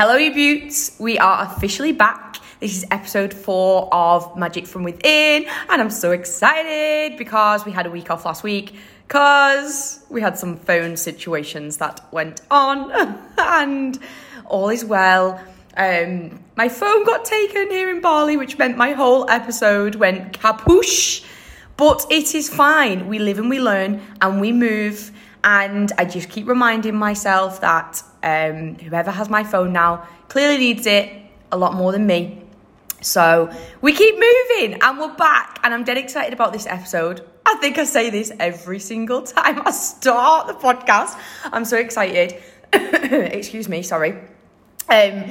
Hello, you beauts. We are officially back. This is episode four of Magic from Within, and I'm so excited because we had a week off last week because we had some phone situations that went on, and all is well. Um, my phone got taken here in Bali, which meant my whole episode went kapoosh. But it is fine. We live and we learn and we move. And I just keep reminding myself that um, whoever has my phone now clearly needs it a lot more than me. So we keep moving and we're back. And I'm dead excited about this episode. I think I say this every single time I start the podcast. I'm so excited. Excuse me, sorry. Um,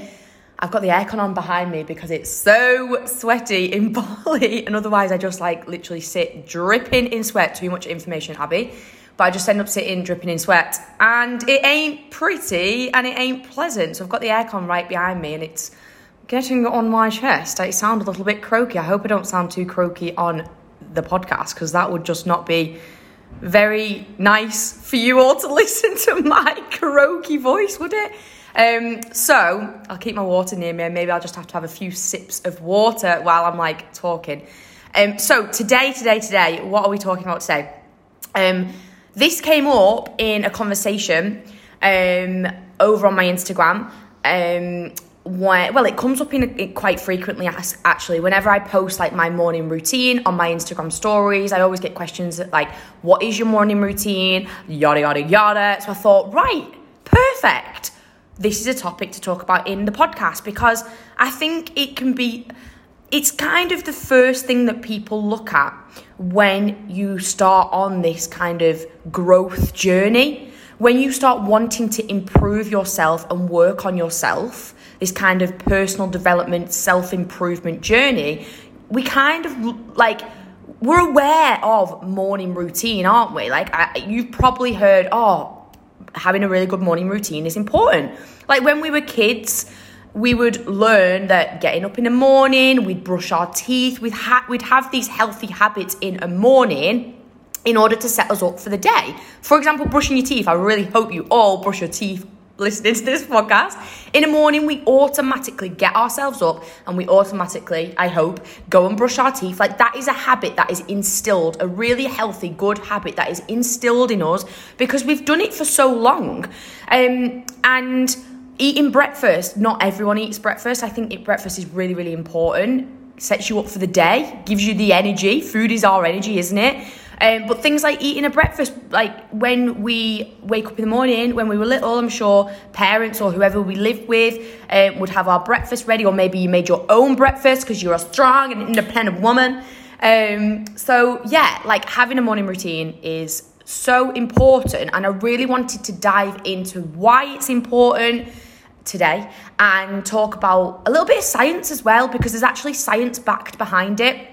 I've got the aircon on behind me because it's so sweaty in Bali, and otherwise I just like literally sit dripping in sweat. Too much information, Abby but I just end up sitting dripping in sweat. And it ain't pretty and it ain't pleasant. So I've got the aircon right behind me and it's getting on my chest. I sound a little bit croaky. I hope I don't sound too croaky on the podcast because that would just not be very nice for you all to listen to my croaky voice, would it? Um, so I'll keep my water near me and maybe I'll just have to have a few sips of water while I'm like talking. Um, so today, today, today, what are we talking about today? Um, this came up in a conversation um, over on my Instagram. Um, where, well, it comes up in, a, quite frequently actually. Whenever I post like my morning routine on my Instagram stories, I always get questions like, "What is your morning routine?" Yada yada yada. So I thought, right, perfect. This is a topic to talk about in the podcast because I think it can be it's kind of the first thing that people look at when you start on this kind of growth journey. When you start wanting to improve yourself and work on yourself, this kind of personal development, self improvement journey, we kind of like, we're aware of morning routine, aren't we? Like, I, you've probably heard, oh, having a really good morning routine is important. Like, when we were kids, we would learn that getting up in the morning, we'd brush our teeth, we'd, ha- we'd have these healthy habits in a morning in order to set us up for the day. For example, brushing your teeth. I really hope you all brush your teeth listening to this podcast. In the morning, we automatically get ourselves up and we automatically, I hope, go and brush our teeth. Like that is a habit that is instilled, a really healthy, good habit that is instilled in us because we've done it for so long. Um, and eating breakfast, not everyone eats breakfast. I think breakfast is really, really important. Sets you up for the day, gives you the energy. Food is our energy, isn't it? Um, but things like eating a breakfast, like when we wake up in the morning, when we were little, I'm sure parents or whoever we lived with um, would have our breakfast ready, or maybe you made your own breakfast because you're a strong and independent woman. Um, so, yeah, like having a morning routine is so important, and I really wanted to dive into why it's important today and talk about a little bit of science as well because there's actually science backed behind it.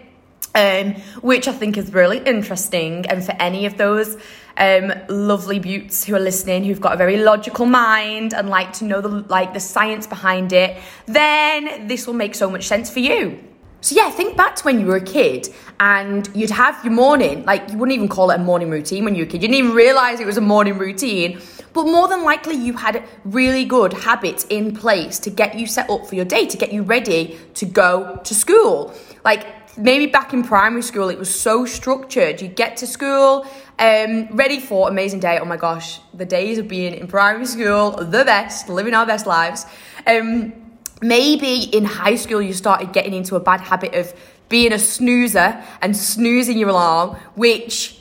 Um, which I think is really interesting. And for any of those um, lovely beauts who are listening, who've got a very logical mind and like to know the like the science behind it, then this will make so much sense for you. So yeah, think back to when you were a kid and you'd have your morning, like you wouldn't even call it a morning routine when you were a kid. You didn't even realize it was a morning routine but more than likely, you had really good habits in place to get you set up for your day, to get you ready to go to school. Like maybe back in primary school, it was so structured. You get to school, um, ready for amazing day. Oh my gosh, the days of being in primary school, the best, living our best lives. Um, maybe in high school, you started getting into a bad habit of being a snoozer and snoozing your alarm, which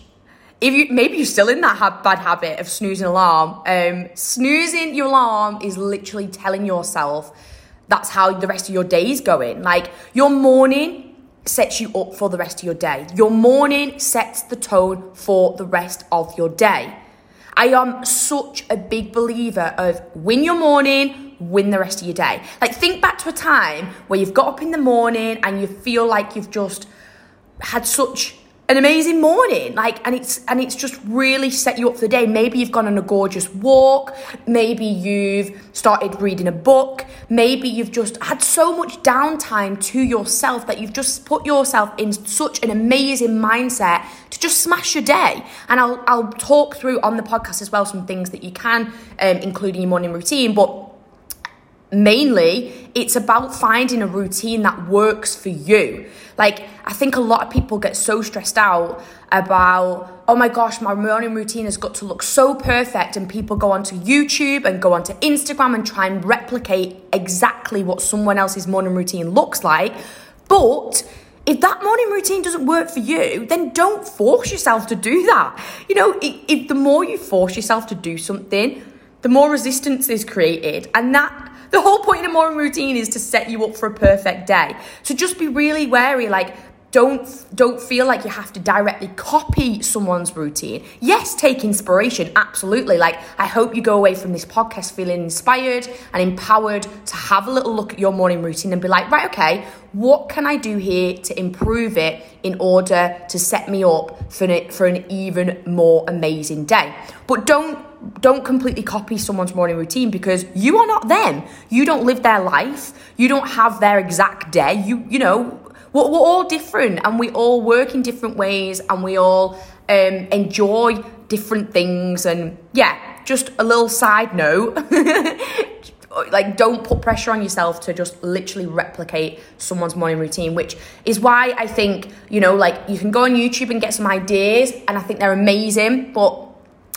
if you maybe you're still in that ha- bad habit of snoozing alarm, um, snoozing your alarm is literally telling yourself that's how the rest of your day is going. Like your morning sets you up for the rest of your day. Your morning sets the tone for the rest of your day. I am such a big believer of win your morning, win the rest of your day. Like think back to a time where you've got up in the morning and you feel like you've just had such an amazing morning. Like and it's and it's just really set you up for the day. Maybe you've gone on a gorgeous walk. Maybe you've started reading a book. Maybe you've just had so much downtime to yourself that you've just put yourself in such an amazing mindset to just smash your day. And i'll i'll talk through on the podcast as well some things that you can um, include in your morning routine but mainly it's about finding a routine that works for you. Like, I think a lot of people get so stressed out about, oh my gosh, my morning routine has got to look so perfect. And people go onto YouTube and go onto Instagram and try and replicate exactly what someone else's morning routine looks like. But if that morning routine doesn't work for you, then don't force yourself to do that. You know, if, if the more you force yourself to do something, the more resistance is created. And that the whole point in a morning routine is to set you up for a perfect day. So just be really wary, like don't don't feel like you have to directly copy someone's routine. Yes, take inspiration, absolutely. Like I hope you go away from this podcast feeling inspired and empowered to have a little look at your morning routine and be like, right, okay, what can I do here to improve it in order to set me up for an, for an even more amazing day? But don't don't completely copy someone's morning routine because you are not them. You don't live their life. You don't have their exact day. You you know, we're, we're all different and we all work in different ways and we all um, enjoy different things. And yeah, just a little side note. like don't put pressure on yourself to just literally replicate someone's morning routine which is why i think you know like you can go on youtube and get some ideas and i think they're amazing but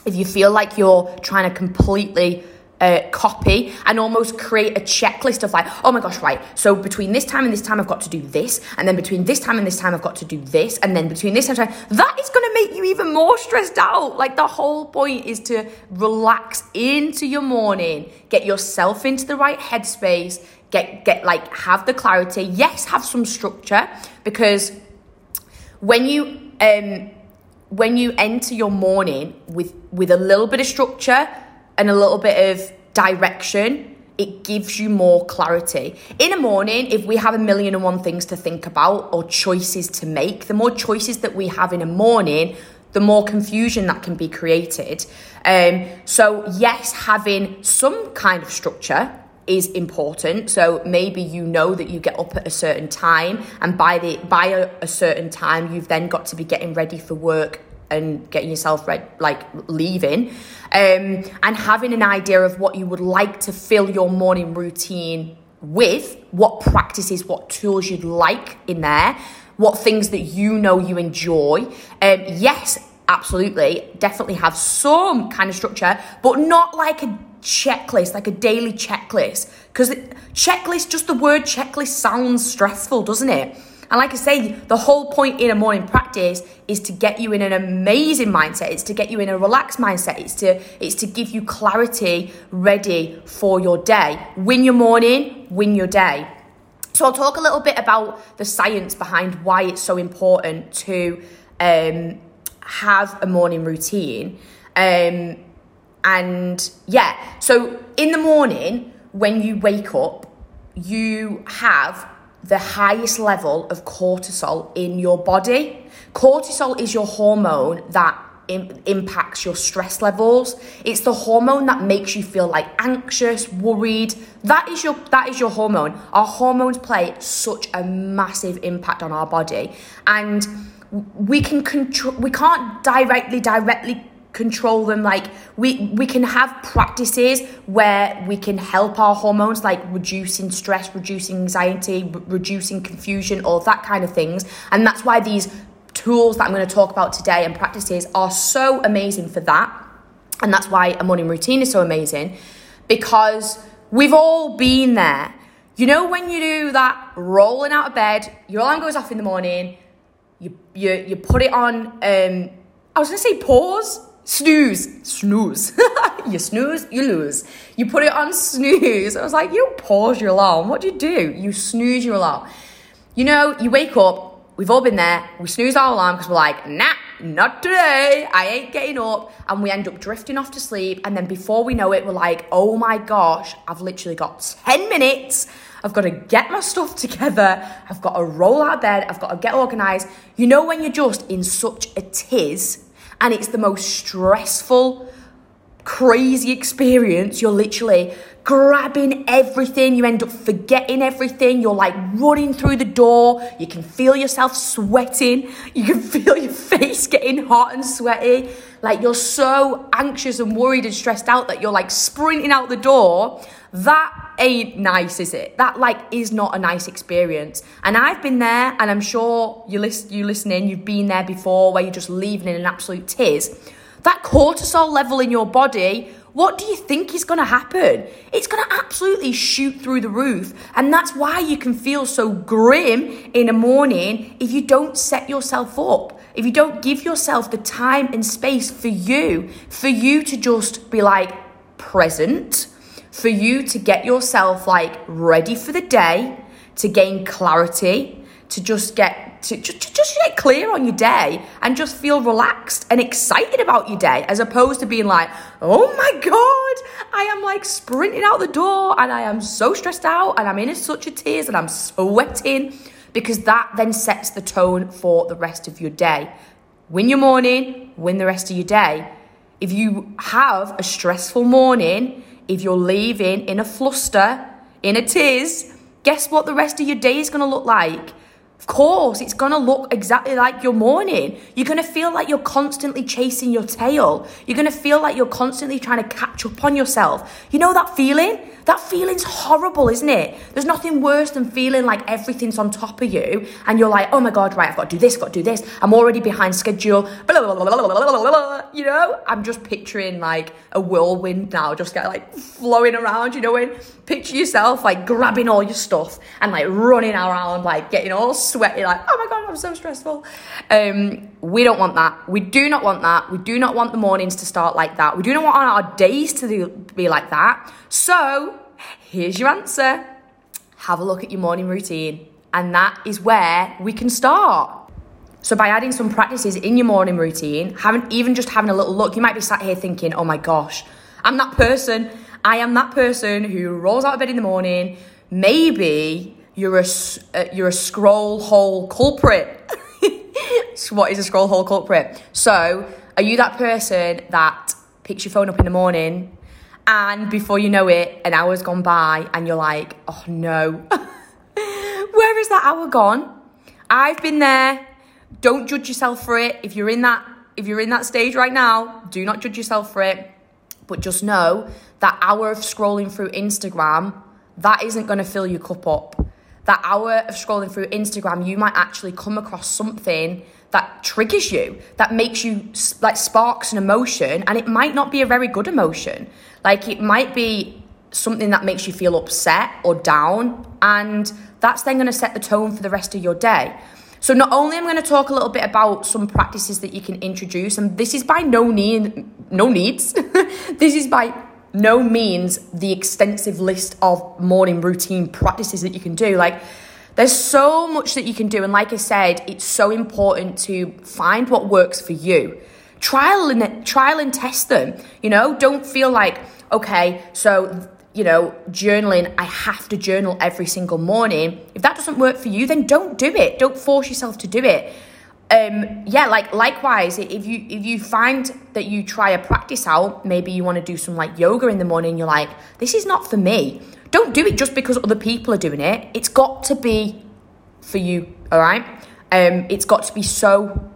if you feel like you're trying to completely uh, copy and almost create a checklist of like, oh my gosh, right. So between this time and this time, I've got to do this, and then between this time and this time, I've got to do this, and then between this time, that is going to make you even more stressed out. Like the whole point is to relax into your morning, get yourself into the right headspace, get get like have the clarity. Yes, have some structure because when you um when you enter your morning with with a little bit of structure and a little bit of direction it gives you more clarity. In a morning, if we have a million and one things to think about or choices to make, the more choices that we have in a morning, the more confusion that can be created. Um, so, yes, having some kind of structure is important. So maybe you know that you get up at a certain time, and by the by a, a certain time, you've then got to be getting ready for work and getting yourself ready, like leaving, um, and having an idea of what you would like to fill your morning routine with, what practices, what tools you'd like in there, what things that you know you enjoy. Um, yes, absolutely, definitely have some kind of structure, but not like a checklist, like a daily checklist. Because checklist, just the word checklist sounds stressful, doesn't it? And like I say, the whole point in a morning practice is to get you in an amazing mindset. It's to get you in a relaxed mindset. It's to it's to give you clarity ready for your day. Win your morning, win your day. So I'll talk a little bit about the science behind why it's so important to um, have a morning routine. Um, and yeah, so in the morning, when you wake up, you have the highest level of cortisol in your body. Cortisol is your hormone that Im- impacts your stress levels. It's the hormone that makes you feel like anxious, worried. That is your that is your hormone. Our hormones play such a massive impact on our body, and we can control. We can't directly directly control them. Like we we can have practices where we can help our hormones like reducing stress reducing anxiety re- reducing confusion all that kind of things. And that's why these tools that i'm going to talk about today and practices are so amazing for that. And that's why a morning routine is so amazing. Because we've all been there. You know when you do that rolling out of bed your alarm goes off in the morning you you, you put it on um I was gonna say pause snooze, snooze. you snooze, you lose. You put it on snooze. I was like, you pause your alarm. What do you do? You snooze your alarm. You know, you wake up. We've all been there. We snooze our alarm because we're like, nah, not today. I ain't getting up. And we end up drifting off to sleep. And then before we know it, we're like, oh my gosh, I've literally got 10 minutes. I've got to get my stuff together. I've got to roll out of bed. I've got to get organized. You know, when you're just in such a tiz and it's the most stressful, crazy experience. You're literally grabbing everything, you end up forgetting everything, you're like running through the door, you can feel yourself sweating, you can feel your face getting hot and sweaty. Like you're so anxious and worried and stressed out that you're like sprinting out the door That ain't nice, is it? That like is not a nice experience. And I've been there, and I'm sure you listen, you listening, you've been there before, where you're just leaving in an absolute tears. That cortisol level in your body what do you think is going to happen? It's going to absolutely shoot through the roof. And that's why you can feel so grim in the morning if you don't set yourself up. If you don't give yourself the time and space for you, for you to just be like present, for you to get yourself like ready for the day, to gain clarity, to just get to just, just get clear on your day and just feel relaxed and excited about your day as opposed to being like oh my god i am like sprinting out the door and i am so stressed out and i'm in such a tears and i'm sweating because that then sets the tone for the rest of your day. Win your morning win the rest of your day. If you have a stressful morning if you're leaving in a fluster in a tears guess what the rest of your day is going to look like course, it's gonna look exactly like your morning. You're gonna feel like you're constantly chasing your tail. You're gonna feel like you're constantly trying to catch up on yourself. You know that feeling? That feeling's horrible, isn't it? There's nothing worse than feeling like everything's on top of you and you're like, oh my God, right, I've got to do this, got to do this. I'm already behind schedule. Blah, blah, blah, you know, I'm just picturing like a whirlwind now, just get like flowing around, you know, and picture yourself like grabbing all your stuff and like running around, like getting all sweaty, like, oh my God, I'm so stressful. Um, we don't want that. We do not want that. We do not want the mornings to start like that. We do not want our days to be like that. So, here's your answer have a look at your morning routine, and that is where we can start. So, by adding some practices in your morning routine, having even just having a little look, you might be sat here thinking, oh my gosh, I'm that person. I am that person who rolls out of bed in the morning. Maybe you're a, uh, you're a scroll hole culprit. what is a scroll hole culprit? So, are you that person that picks your phone up in the morning and before you know it, an hour's gone by and you're like, oh no, where is that hour gone? I've been there. Don't judge yourself for it. If you're in that, if you're in that stage right now, do not judge yourself for it. But just know that hour of scrolling through Instagram, that isn't going to fill your cup up. That hour of scrolling through Instagram, you might actually come across something that triggers you, that makes you like sparks an emotion, and it might not be a very good emotion. Like it might be something that makes you feel upset or down, and that's then going to set the tone for the rest of your day. So not only I'm going to talk a little bit about some practices that you can introduce, and this is by no need, no needs. this is by no means the extensive list of morning routine practices that you can do. Like there's so much that you can do. And like I said, it's so important to find what works for you. Trial and trial and test them. You know, don't feel like, okay, so you know, journaling, I have to journal every single morning. If that doesn't work for you, then don't do it. Don't force yourself to do it. Um, yeah, like likewise, if you if you find that you try a practice out, maybe you want to do some like yoga in the morning, you're like, this is not for me. Don't do it just because other people are doing it. It's got to be for you, all right? Um, it's got to be so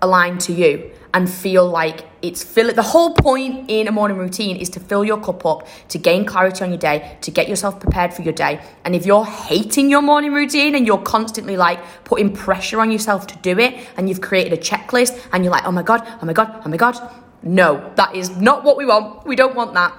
aligned to you and feel like it's fill the whole point in a morning routine is to fill your cup up to gain clarity on your day to get yourself prepared for your day. And if you're hating your morning routine and you're constantly like putting pressure on yourself to do it and you've created a checklist and you're like oh my god oh my god oh my god no that is not what we want. We don't want that.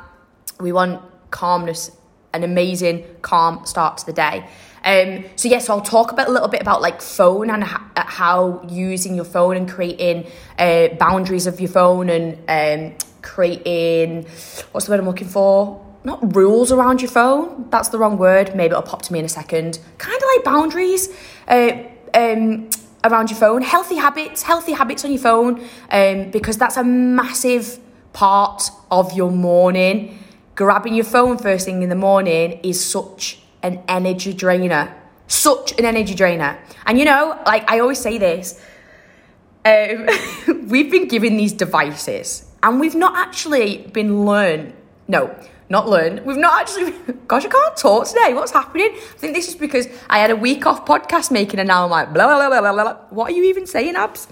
We want calmness an amazing, calm start to the day. Um, so yes, yeah, so I'll talk about a little bit about like phone and ha- how using your phone and creating uh, boundaries of your phone and um, creating what's the word I'm looking for? Not rules around your phone. That's the wrong word. Maybe it'll pop to me in a second. Kind of like boundaries. Uh, um, around your phone, healthy habits, healthy habits on your phone, um, because that's a massive part of your morning grabbing your phone first thing in the morning is such an energy drainer. Such an energy drainer. And you know, like I always say this, um, we've been given these devices and we've not actually been learned. No, not learned. We've not actually. Gosh, I can't talk today. What's happening? I think this is because I had a week off podcast making, and now I'm like blah blah blah blah blah. What are you even saying, Abs?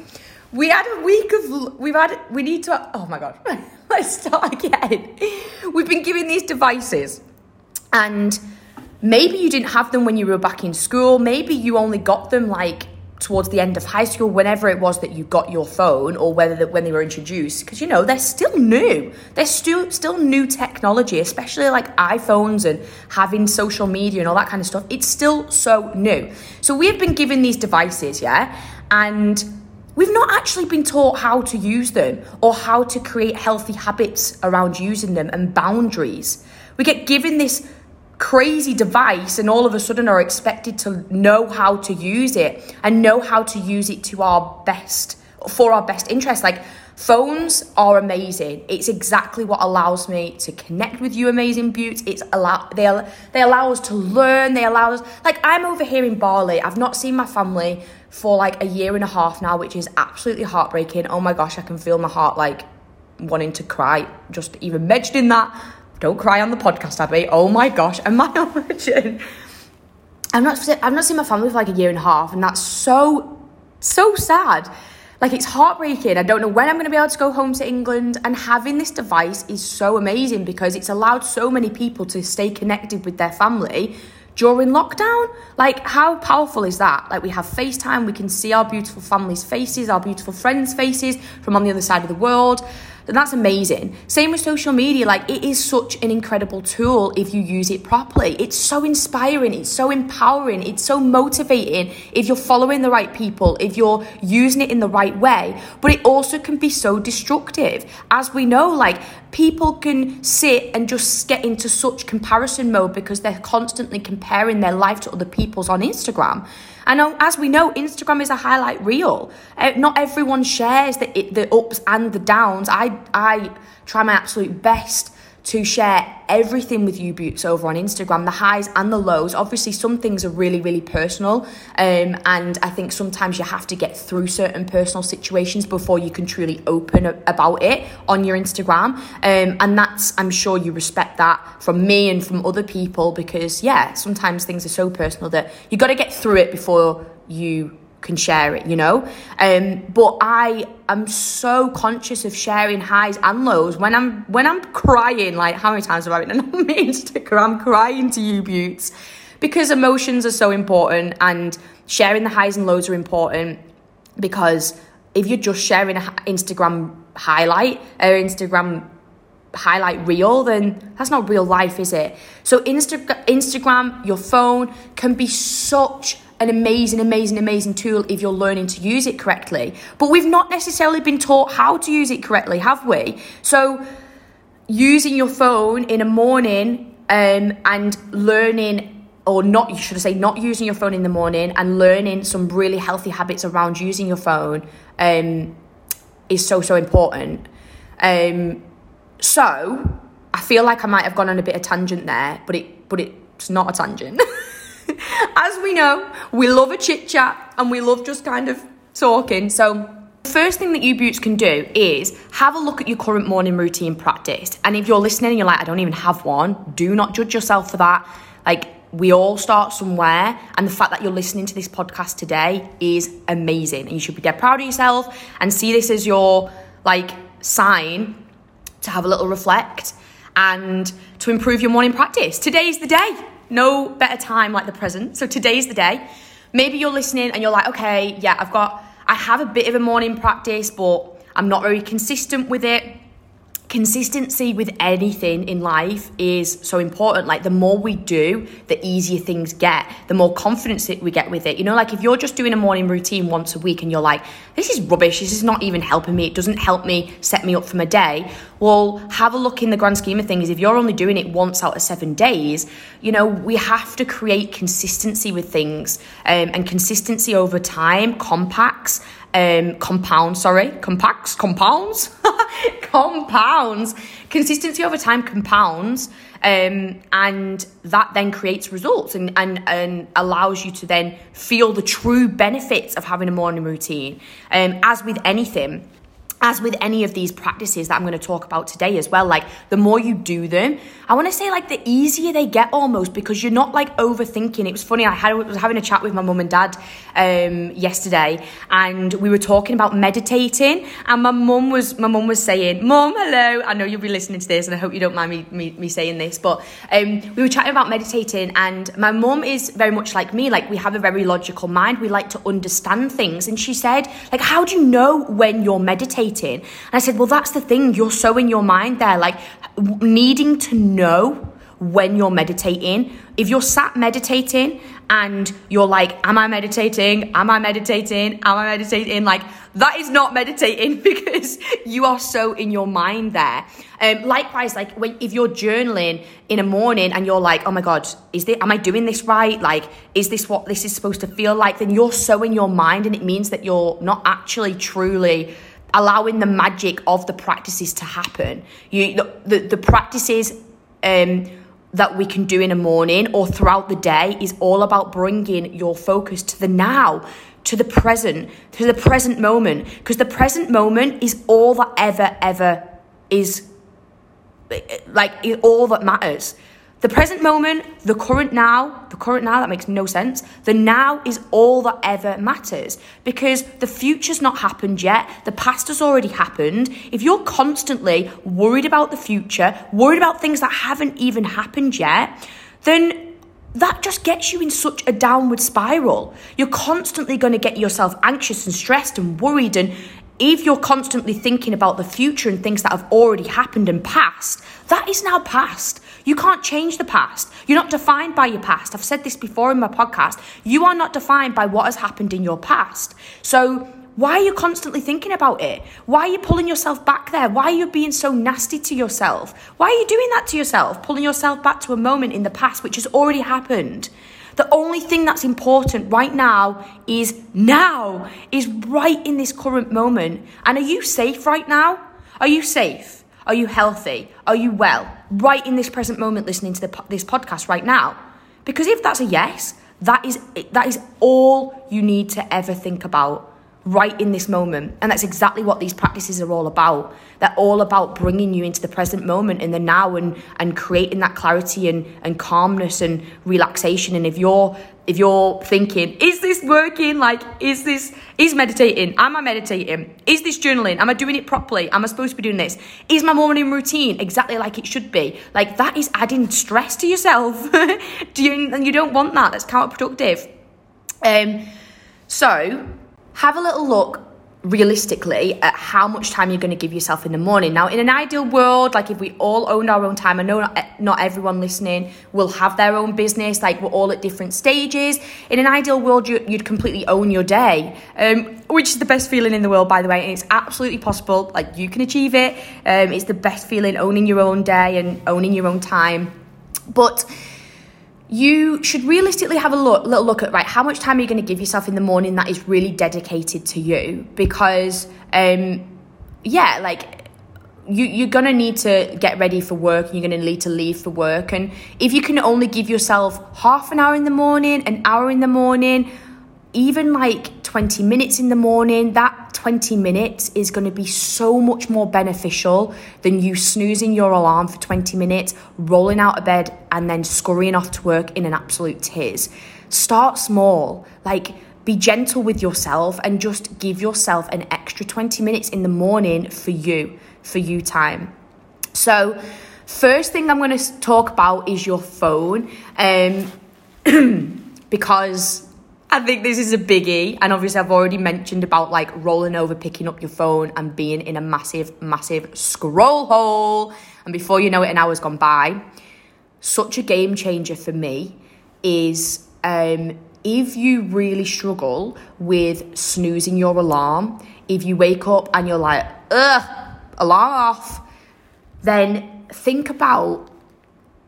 We had a week of. We've had. We need to. Oh my god. Let's start again. We've been given these devices And maybe you didn't have them when you were back in school. Maybe you only got them like towards the end of high school, whenever it was that you got your phone, or whether that when they were introduced, because you know they're still new. They're still still new technology, especially like iPhones and having social media and all that kind of stuff. It's still so new. So we've been given these devices, yeah, and we've not actually been taught how to use them or how to create healthy habits around using them and boundaries. We get given this crazy device and all of a sudden are expected to know how to use it and know how to use it to our best for our best interest. Like phones are amazing. It's exactly what allows me to connect with you amazing beauts. It's allow they, they allow us to learn. They allow us like i'm over here in bali. I've not seen my family for like a year and a half now which is absolutely heartbreaking. Oh my gosh i can feel my heart like wanting to cry just even mentioning that don't cry on the podcast, Abby. Oh my gosh, virgin? I'm not. I've not seen my family for like a year and a half, and that's so so sad. Like it's heartbreaking. I don't know when I'm going to be able to go home to England. And having this device is so amazing because it's allowed so many people to stay connected with their family during lockdown. Like, how powerful is that? Like, we have FaceTime, we can see our beautiful families' faces, our beautiful friends' faces from on the other side of the world then that's amazing. Same with social media, like it is such an incredible tool if you use it properly. It's so inspiring, it's so empowering, it's so motivating if you're following the right people, if you're using it in the right way. But it also can be so destructive. As we know, like people can sit and just get into such comparison mode because they're constantly comparing their life to other people's on Instagram. And as we know, Instagram is a highlight reel. Uh, not everyone shares the, the ups and the downs. I, I try my absolute best to share everything with you Beauts over on Instagram, the highs and the lows. Obviously, some things are really, really personal. Um, and I think sometimes you have to get through certain personal situations before you can truly open about it on your Instagram. Um, and that's, I'm sure you respect that from me and from other people because, yeah, sometimes things are so personal that you got to get through it before you can share it, you know? Um, but I am so conscious of sharing highs and lows when I'm when I'm crying, like how many times have I been on my Instagram crying to you beauts? Because emotions are so important and sharing the highs and lows are important because if you're just sharing an Instagram highlight or Instagram highlight reel, then that's not real life, is it? So Insta- Instagram, your phone can be such an amazing, amazing, amazing tool if you're learning to use it correctly. But we've not necessarily been taught how to use it correctly, have we? So, using your phone in a morning um, and learning or not you should I say not using your phone in the morning and learning some really healthy habits around using your phone um, is so so important. Um, so I feel like I might have gone on a bit of tangent there, but it but it's not a tangent. As we know, we love a chit chat and we love just kind of talking. So, first thing that you beauts can do is have a look at your current morning routine practice. And if you're listening and you're like, I don't even have one, do not judge yourself for that. Like, we all start somewhere, and the fact that you're listening to this podcast today is amazing. And you should be dead proud of yourself and see this as your like sign to have a little reflect and to improve your morning practice. Today's the day. No better time like the present. So today's the day. Maybe you're listening and you're like, okay, yeah, I've got, I have a bit of a morning practice, but I'm not very consistent with it consistency with anything in life is so important. Like the more we do, the easier things get, the more confidence that we get with it. You know, like if you're just doing a morning routine once a week and you're like, this is rubbish, this is not even helping me, it doesn't help me set me up for my day. Well, have a look in the grand scheme of things. If you're only doing it once out of seven days, you know, we have to create consistency with things um, and consistency over time compacts um, compound, sorry, compacts, compounds, compounds. Consistency over time compounds, um, and that then creates results and, and, and allows you to then feel the true benefits of having a morning routine. Um, as with anything, as with any of these practices that I'm going to talk about today as well, like the more you do them, I want to say like the easier they get almost because you're not like overthinking. It was funny, I had was having a chat with my mum and dad um, yesterday, and we were talking about meditating, and my mum was my mum was saying, "Mum, hello, I know you'll be listening to this, and I hope you don't mind me me, me saying this, but um, we were chatting about meditating, and my mum is very much like me, like we have a very logical mind, we like to understand things, and she said, like, how do you know when you're meditating? And I said, well, that's the thing. You're so in your mind there, like needing to know when you're meditating. If you're sat meditating and you're like, Am I meditating? Am I meditating? Am I meditating? Like, that is not meditating because you are so in your mind there. Um, likewise, like when if you're journaling in a morning and you're like, oh my god, is this am I doing this right? Like, is this what this is supposed to feel like? Then you're so in your mind, and it means that you're not actually truly allowing the magic of the practices to happen. You, the, the, the practices um, that we can do in a morning or throughout the day is all about bringing your focus to the now, to the present, to the present moment. Because the present moment is all that ever, ever is like all that matters. The present moment, the current now, the current now, that makes no sense. The now is all that ever matters because the future's not happened yet. The past has already happened. If you're constantly worried about the future, worried about things that haven't even happened yet, then that just gets you in such a downward spiral. You're constantly going to get yourself anxious and stressed and worried. And if you're constantly thinking about the future and things that have already happened and passed, that is now past. You can't change the past. You're not defined by your past. I've said this before in my podcast. You are not defined by what has happened in your past. So, why are you constantly thinking about it? Why are you pulling yourself back there? Why are you being so nasty to yourself? Why are you doing that to yourself? Pulling yourself back to a moment in the past which has already happened. The only thing that's important right now is now, is right in this current moment. And are you safe right now? Are you safe? Are you healthy? Are you well? Right in this present moment, listening to the, this podcast right now. Because if that's a yes, that is that is all you need to ever think about right in this moment. And that's exactly what these practices are all about. They're all about bringing you into the present moment in the now and, and creating that clarity and, and calmness and relaxation. And if you're if you're thinking, is this working? Like, is this, is meditating? Am I meditating? Is this journaling? Am I doing it properly? Am I supposed to be doing this? Is my morning routine exactly like it should be? Like, that is adding stress to yourself. Do you, and you don't want that. That's counterproductive. Um, so, have a little look realistically at how much time you're going to give yourself in the morning. Now, in an ideal world, like if we all owned our own time, I know not, everyone listening will have their own business, like we're all at different stages. In an ideal world, you, would completely own your day, um, which is the best feeling in the world, by the way, and it's absolutely possible. Like you can achieve it. Um, it's the best feeling owning your own day and owning your own time. But you should realistically have a look, little look at right how much time are you going to give yourself in the morning that is really dedicated to you? Because um yeah like you, you're going to need to get ready for work and you're going to need to leave for work and if you can only give yourself half an hour in the morning an hour in the morning even like 20 minutes in the morning that 20 minutes is going to be so much more beneficial than you snoozing your alarm for 20 minutes, rolling out of bed, and then scurrying off to work in an absolute tears. Start small. Like, be gentle with yourself and just give yourself an extra 20 minutes in the morning for you, for you time. So, first thing I'm going to talk about is your phone. Um, because I think this is a biggie. And obviously, I've already mentioned about like rolling over, picking up your phone, and being in a massive, massive scroll hole. And before you know it, an hour's gone by. Such a game changer for me is um, if you really struggle with snoozing your alarm, if you wake up and you're like, ugh, alarm off, then think about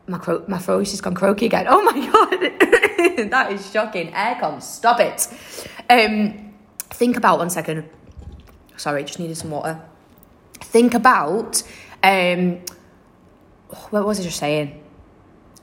my cro- my throat has gone croaky again. Oh my god, that is shocking. Aircon, stop it. Um, think about one second. Sorry, just needed some water. Think about um, what was I just saying?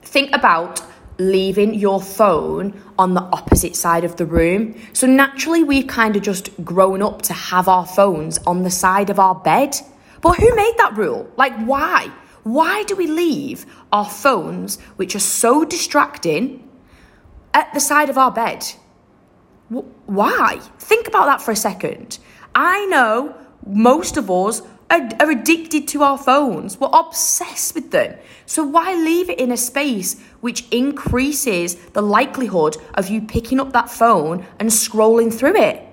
Think about leaving your phone on the opposite side of the room. So naturally, we've kind of just grown up to have our phones on the side of our bed. But who made that rule? Like, why? Why do we leave our phones, which are so distracting, at the side of our bed? Why? Think about that for a second. I know most of us are, are, addicted to our phones. We're obsessed with them. So why leave it in a space which increases the likelihood of you picking up that phone and scrolling through it?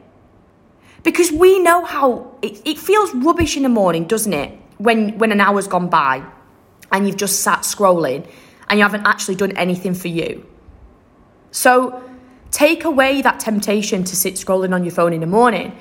Because we know how it, it feels rubbish in the morning, doesn't it? When when an hour's gone by and you've just sat scrolling and you haven't actually done anything for you. So take away that temptation to sit scrolling on your phone in the morning.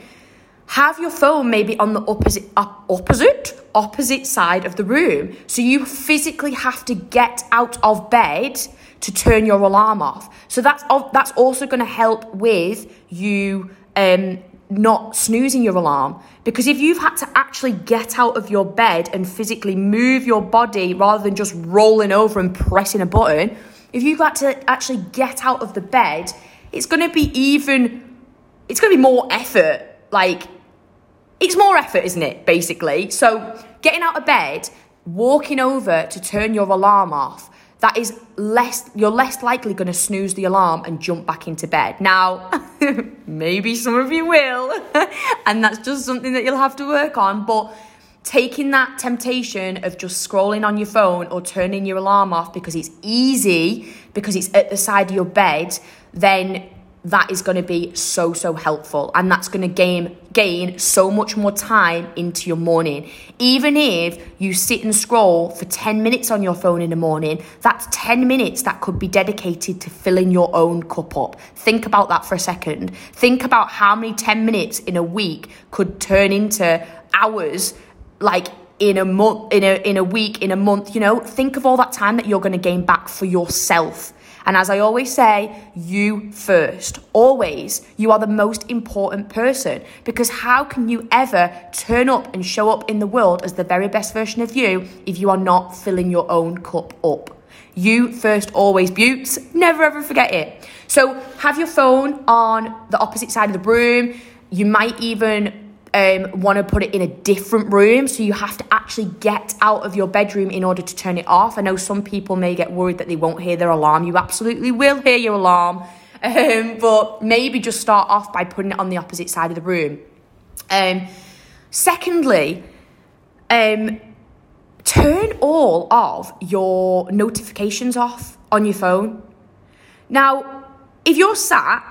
Have your phone maybe on the opposite opposite opposite side of the room. So you physically have to get out of bed to turn your alarm off. So that's that's also going to help with you um, not snoozing your alarm because if you've had to actually get out of your bed and physically move your body rather than just rolling over and pressing a button if you've got to actually get out of the bed it's going to be even it's going to be more effort like it's more effort, isn't it? Basically. So getting out of bed, walking over to turn your alarm off, that is less, you're less likely going to snooze the alarm and jump back into bed. Now, maybe some of you will, and that's just something that you'll have to work on, but taking that temptation of just scrolling on your phone or turning your alarm off because it's easy, because it's at the side of your bed, then that is going to be so so helpful. And that's going to gain gain so much more time into your morning. Even if you sit and scroll for 10 minutes on your phone in the morning that's 10 minutes that could be dedicated to filling your own cup up. Think about that for a second. Think about how many 10 minutes in a week could turn into hours like in a month in a in a week in a month you know? Think of all that time that you're going to gain back for yourself and as I always say, you first. Always. You are the most important person because how can you ever turn up and show up in the world as the very best version of you if you are not filling your own cup up? You first, always, Beauts. Never ever forget it. So have your phone on the opposite side of the room. You might even um, want to put it in a different room. So you have to actually get out of your bedroom in order to turn it off. I know some people may get worried that they won't hear their alarm. You absolutely will hear your alarm. Um, but maybe just start off by putting it on the opposite side of the room. Um, secondly, um, turn all of your notifications off on your phone. Now, if you're sat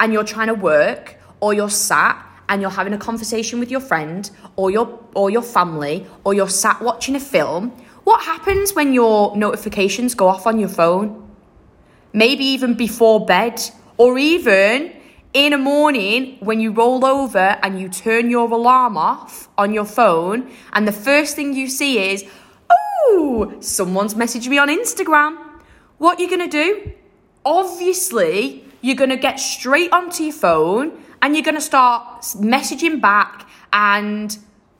and you're trying to work, or you're sat and you're having a conversation with your friend or your or your family or you're sat watching a film, what happens when your notifications go off on your phone? Maybe even before bed or even in a morning when you roll over and you turn your alarm off on your phone and the first thing you see is, "Oh, someone's messaged me on Instagram." What are you going to do? Obviously, you're going to get straight onto your phone and you're going to start messaging back and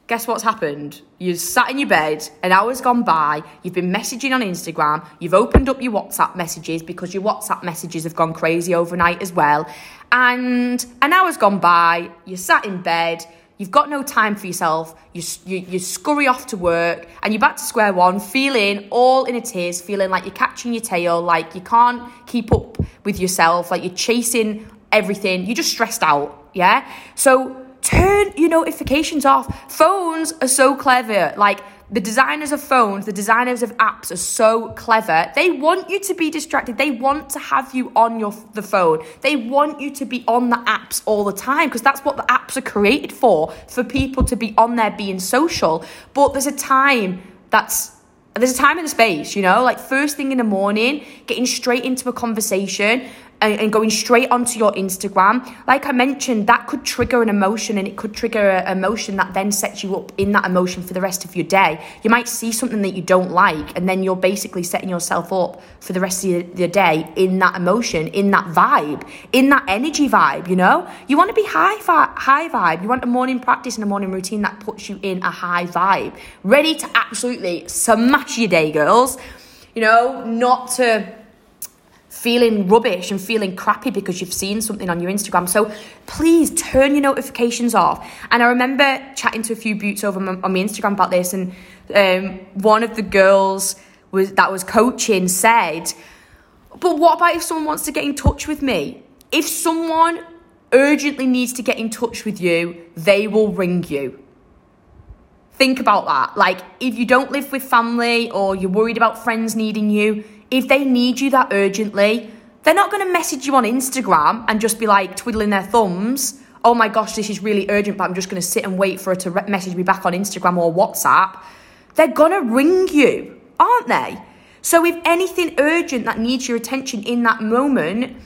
guess what's happened? You sat in your bed, an hour's gone by, you've been messaging on Instagram, you've opened up your WhatsApp messages because your WhatsApp messages have gone crazy overnight as well. And an hour's gone by, you sat in bed, you've got no time for yourself, you, you, you scurry off to work, and you're back to square one, feeling all in a tears, feeling like you're catching your tail, like you can't keep up with yourself, like you're chasing everything. You're just stressed out, yeah? So turn your notifications off. Phones are so clever. Like the designers of phones, the designers of apps are so clever. They want you to be distracted. They want to have you on your the phone. They want you to be on the apps all the time because that's what the apps are created for, for people to be on there being social. But there's a time that's there's a time and a space, you know, like first thing in the morning, getting straight into a conversation and, going straight onto your Instagram, like I mentioned, that could trigger an emotion and it could trigger an emotion that then sets you up in that emotion for the rest of your day. You might see something that you don't like, and then you're basically setting yourself up for the rest of your, your day in that emotion, in that vibe, in that energy vibe, you know? You want to be high, fi- high vibe. You want a morning practice and a morning routine that puts you in a high vibe, ready to absolutely smash your day, girls. You know, not to feeling rubbish and feeling crappy because you've seen something on your Instagram. So please turn your notifications off. And I remember chatting to a few beauts over my, on my Instagram about this, and um, one of the girls was that was coaching said, "But what about if someone wants to get in touch with me? If someone urgently needs to get in touch with you, they will ring you." Think about that. Like, if you don't live with family or you're worried about friends needing you, if they need you that urgently, they're not going to message you on Instagram and just be like twiddling their thumbs. Oh my gosh, this is really urgent, but I'm just going to sit and wait for her to re- message me back on Instagram or WhatsApp. They're going to ring you, aren't they? So, if anything urgent that needs your attention in that moment,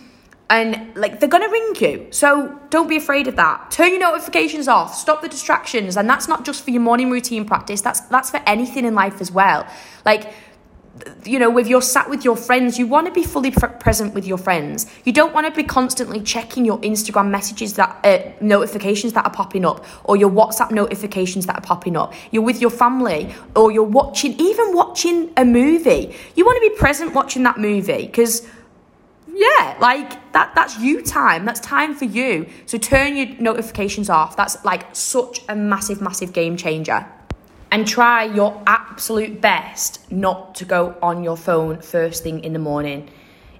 and like they're gonna ring you. So don't be afraid of that. Turn your notifications off. Stop the distractions. And that's not just for your morning routine practice. That's that's for anything in life as well. Like you know, if you're sat with your friends, you want to be fully pr- present with your friends. You don't want to be constantly checking your Instagram messages that uh, notifications that are popping up, or your WhatsApp notifications that are popping up. You're with your family, or you're watching, even watching a movie. You want to be present watching that movie because yeah, like that that's you time. That's time for you. So turn your notifications off. That's like such a massive, massive game changer. And try your absolute best not to go on your phone first thing in the morning.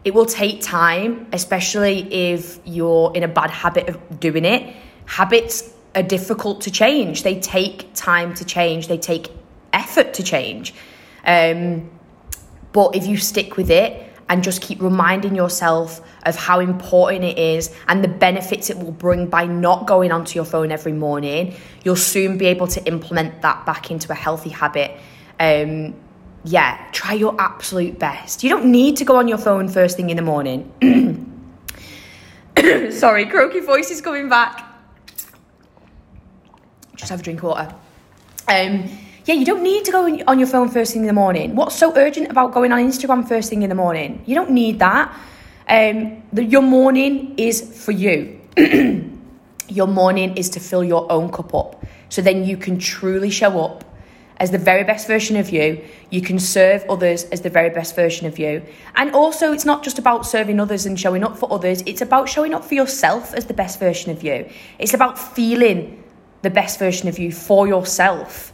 It will take time, especially if you're in a bad habit of doing it. Habits are difficult to change. They take time to change. They take effort to change. Um, but if you stick with it, and just keep reminding yourself of how important it is and the benefits it will bring by not going onto your phone every morning, you'll soon be able to implement that back into a healthy habit. Um, yeah, try your absolute best. You don't need to go on your phone first thing in the morning. Sorry, croaky voice is coming back. Just have a drink of water. Um, yeah, you don't need to go on your phone first thing in the morning. What's so urgent about going on Instagram first thing in the morning? You don't need that. Um, the, your morning is for you. your morning is to fill your own cup up. So then you can truly show up as the very best version of you. You can serve others as the very best version of you. And also, it's not just about serving others and showing up for others, it's about showing up for yourself as the best version of you. It's about feeling the best version of you for yourself.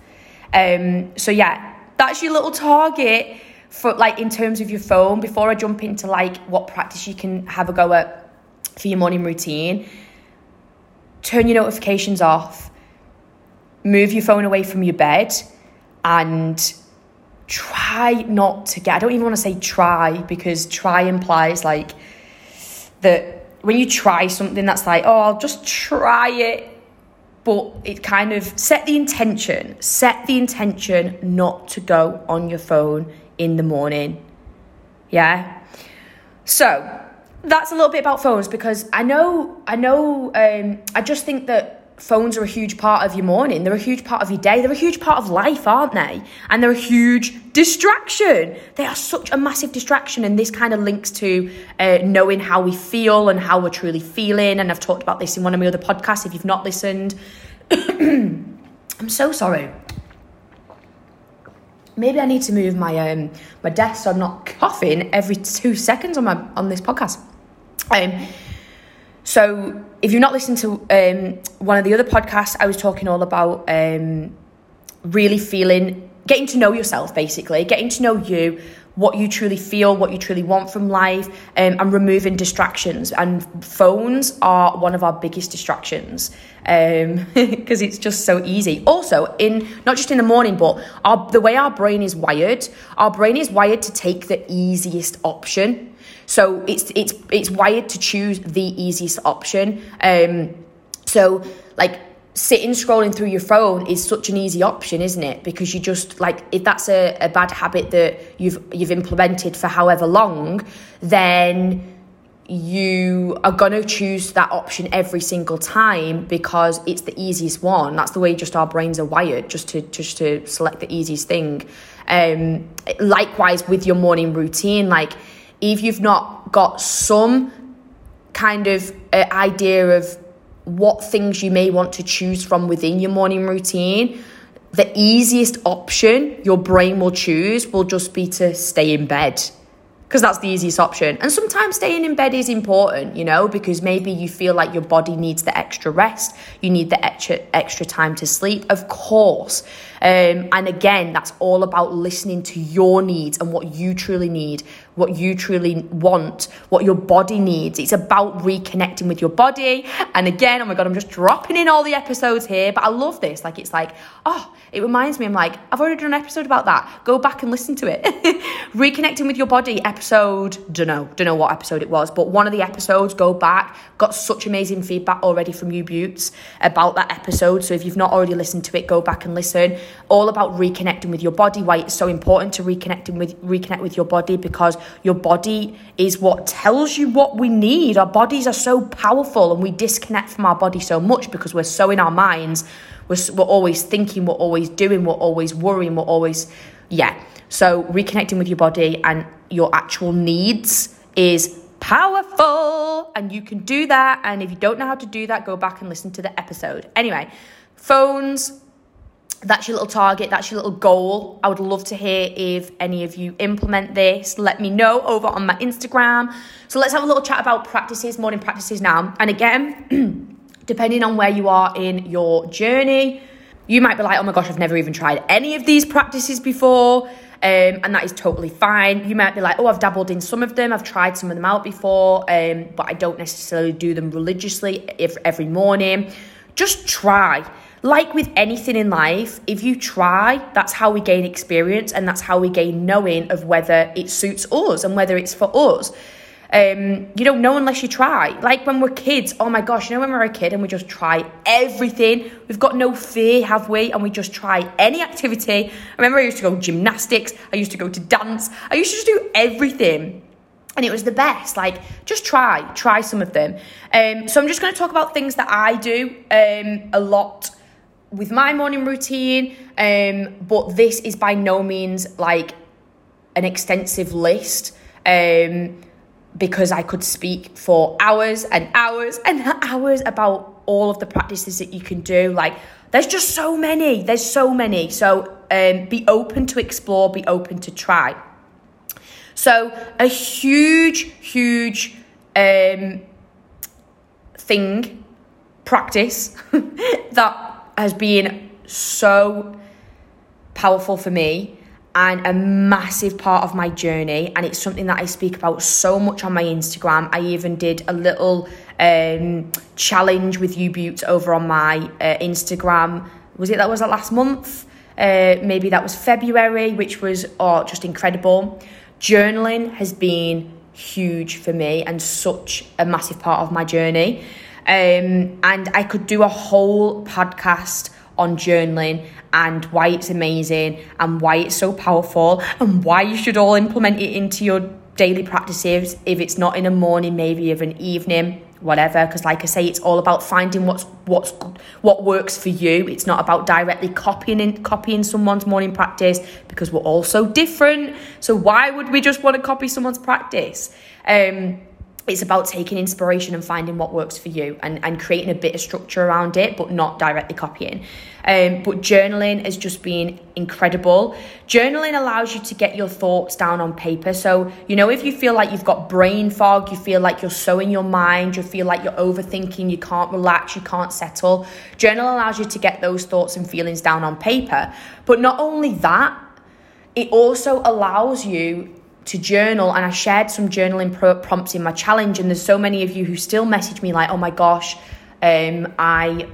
Um, so yeah, that's your little target for like in terms of your phone. Before I jump into like what practice you can have a go at for your morning routine, turn your notifications off, move your phone away from your bed, and try not to get. I don't even want to say try because try implies like that when you try something that's like, oh, I'll just try it but it kind of set the intention, set the intention not to go on your phone in the morning. Yeah. So that's a little bit about phones because I know, I know, um, I just think that phones are a huge part of your morning. They're a huge part of your day. They're a huge part of life, aren't they? And they're a huge distraction. They are such a massive distraction. And this kind of links to uh, knowing how we feel and how we're truly feeling. And I've talked about this in one of my other podcasts. If you've not listened, I'm so sorry. Maybe I need to move my um my desk so I'm not coughing every two seconds on my on this podcast. Um, so if you've not listened to um one of the other podcasts, I was talking all about um really feeling getting to know yourself basically, getting to know you, what you truly feel, what you truly want from life, um, and removing distractions. And phones are one of our biggest distractions because um, it's just so easy. Also, in not just in the morning, but our, the way our brain is wired, our brain is wired to take the easiest option. So it's it's it's wired to choose the easiest option. Um, so like sitting scrolling through your phone is such an easy option isn't it? Because you just like if that's a, a bad habit that you've you've implemented for however long then you are going to choose that option every single time because it's the easiest one. That's the way just our brains are wired just to just to select the easiest thing. Um likewise with your morning routine like if you've not got some kind of uh, idea of what things you may want to choose from within your morning routine, the easiest option your brain will choose will just be to stay in bed. because that's the easiest option. And sometimes staying in bed is important, you know, because maybe you feel like your body needs the extra rest, you need the extra extra time to sleep. Of course. Um, and again, that's all about listening to your needs and what you truly need, what you truly want, what your body needs. It's about reconnecting with your body. And again, oh my God, I'm just dropping in all the episodes here, but I love this. Like, it's like, oh, it reminds me, I'm like, I've already done an episode about that. Go back and listen to it. reconnecting with your body, episode, don't know, don't know what episode it was, but one of the episodes, go back. Got such amazing feedback already from you, Beauts, about that episode. So if you've not already listened to it, go back and listen all about reconnecting with your body why it's so important to reconnecting with reconnect with your body because your body is what tells you what we need. Our bodies are so powerful and we disconnect from our body so much because we're so in our minds. We're, we're always thinking we're always doing we're always worrying we're always yeah. So reconnecting with your body and your actual needs is powerful and you can do that. And if you don't know how to do that go back and listen to the episode. Anyway phones that's your little target, that's your little goal. I would love to hear if any of you implement this. Let me know over on my Instagram. So let's have a little chat about practices, morning practices now. And again, depending on where you are in your journey, you might be like, oh my gosh, I've never even tried any of these practices before. Um, and that is totally fine. You might be like, oh, I've dabbled in some of them, I've tried some of them out before, um, but I don't necessarily do them religiously if every morning. Just try like with anything in life, if you try, that's how we gain experience and that's how we gain knowing of whether it suits us and whether it's for us. Um, you don't know unless you try. Like when we're kids, oh my gosh, you know when we're a kid and we just try everything. We've got no fear, have we? And we just try any activity. I remember I used to go gymnastics, I used to go to dance, I used to just do everything. And it was the best. Like, just try, try some of them. Um, so I'm just going to talk about things that I do um, a lot with my morning routine. Um, but this is by no means like an extensive list. Um, because I could speak for hours and hours and hours about all of the practices that you can do. Like, there's just so many. There's so many. So, um, be open to explore, be open to try. So, a huge, huge um, thing, practice that has been so powerful for me and a massive part of my journey and it's something that I speak about so much on my Instagram. I even did a little um, challenge with you Beauts over on my uh, Instagram. Was it that was that last month? Uh, maybe that was February, which was oh, just incredible. Journaling has been huge for me and such a massive part of my journey. Um, and I could do a whole podcast on journaling and why it's amazing and why it's so powerful and why you should all implement it into your daily practices if it's not in a morning maybe of an evening whatever. Because like i say it's all about finding what's what's what works for you. It's not about directly copying in, copying someone's morning practice because we're all so different. So why would we just want to copy someone's practice? Um it's about taking inspiration and finding what works for you and, and creating a bit of structure around it, but not directly copying. Um, but journaling has just been incredible. Journaling allows you to get your thoughts down on paper. So, you know, if you feel like you've got brain fog, you feel like you're so in your mind, you feel like you're overthinking, you can't relax, you can't settle, journal allows you to get those thoughts and feelings down on paper. But not only that, it also allows you to journal and I shared some journaling pro- prompts in my challenge and there's so many of you who still message me like oh my gosh um, I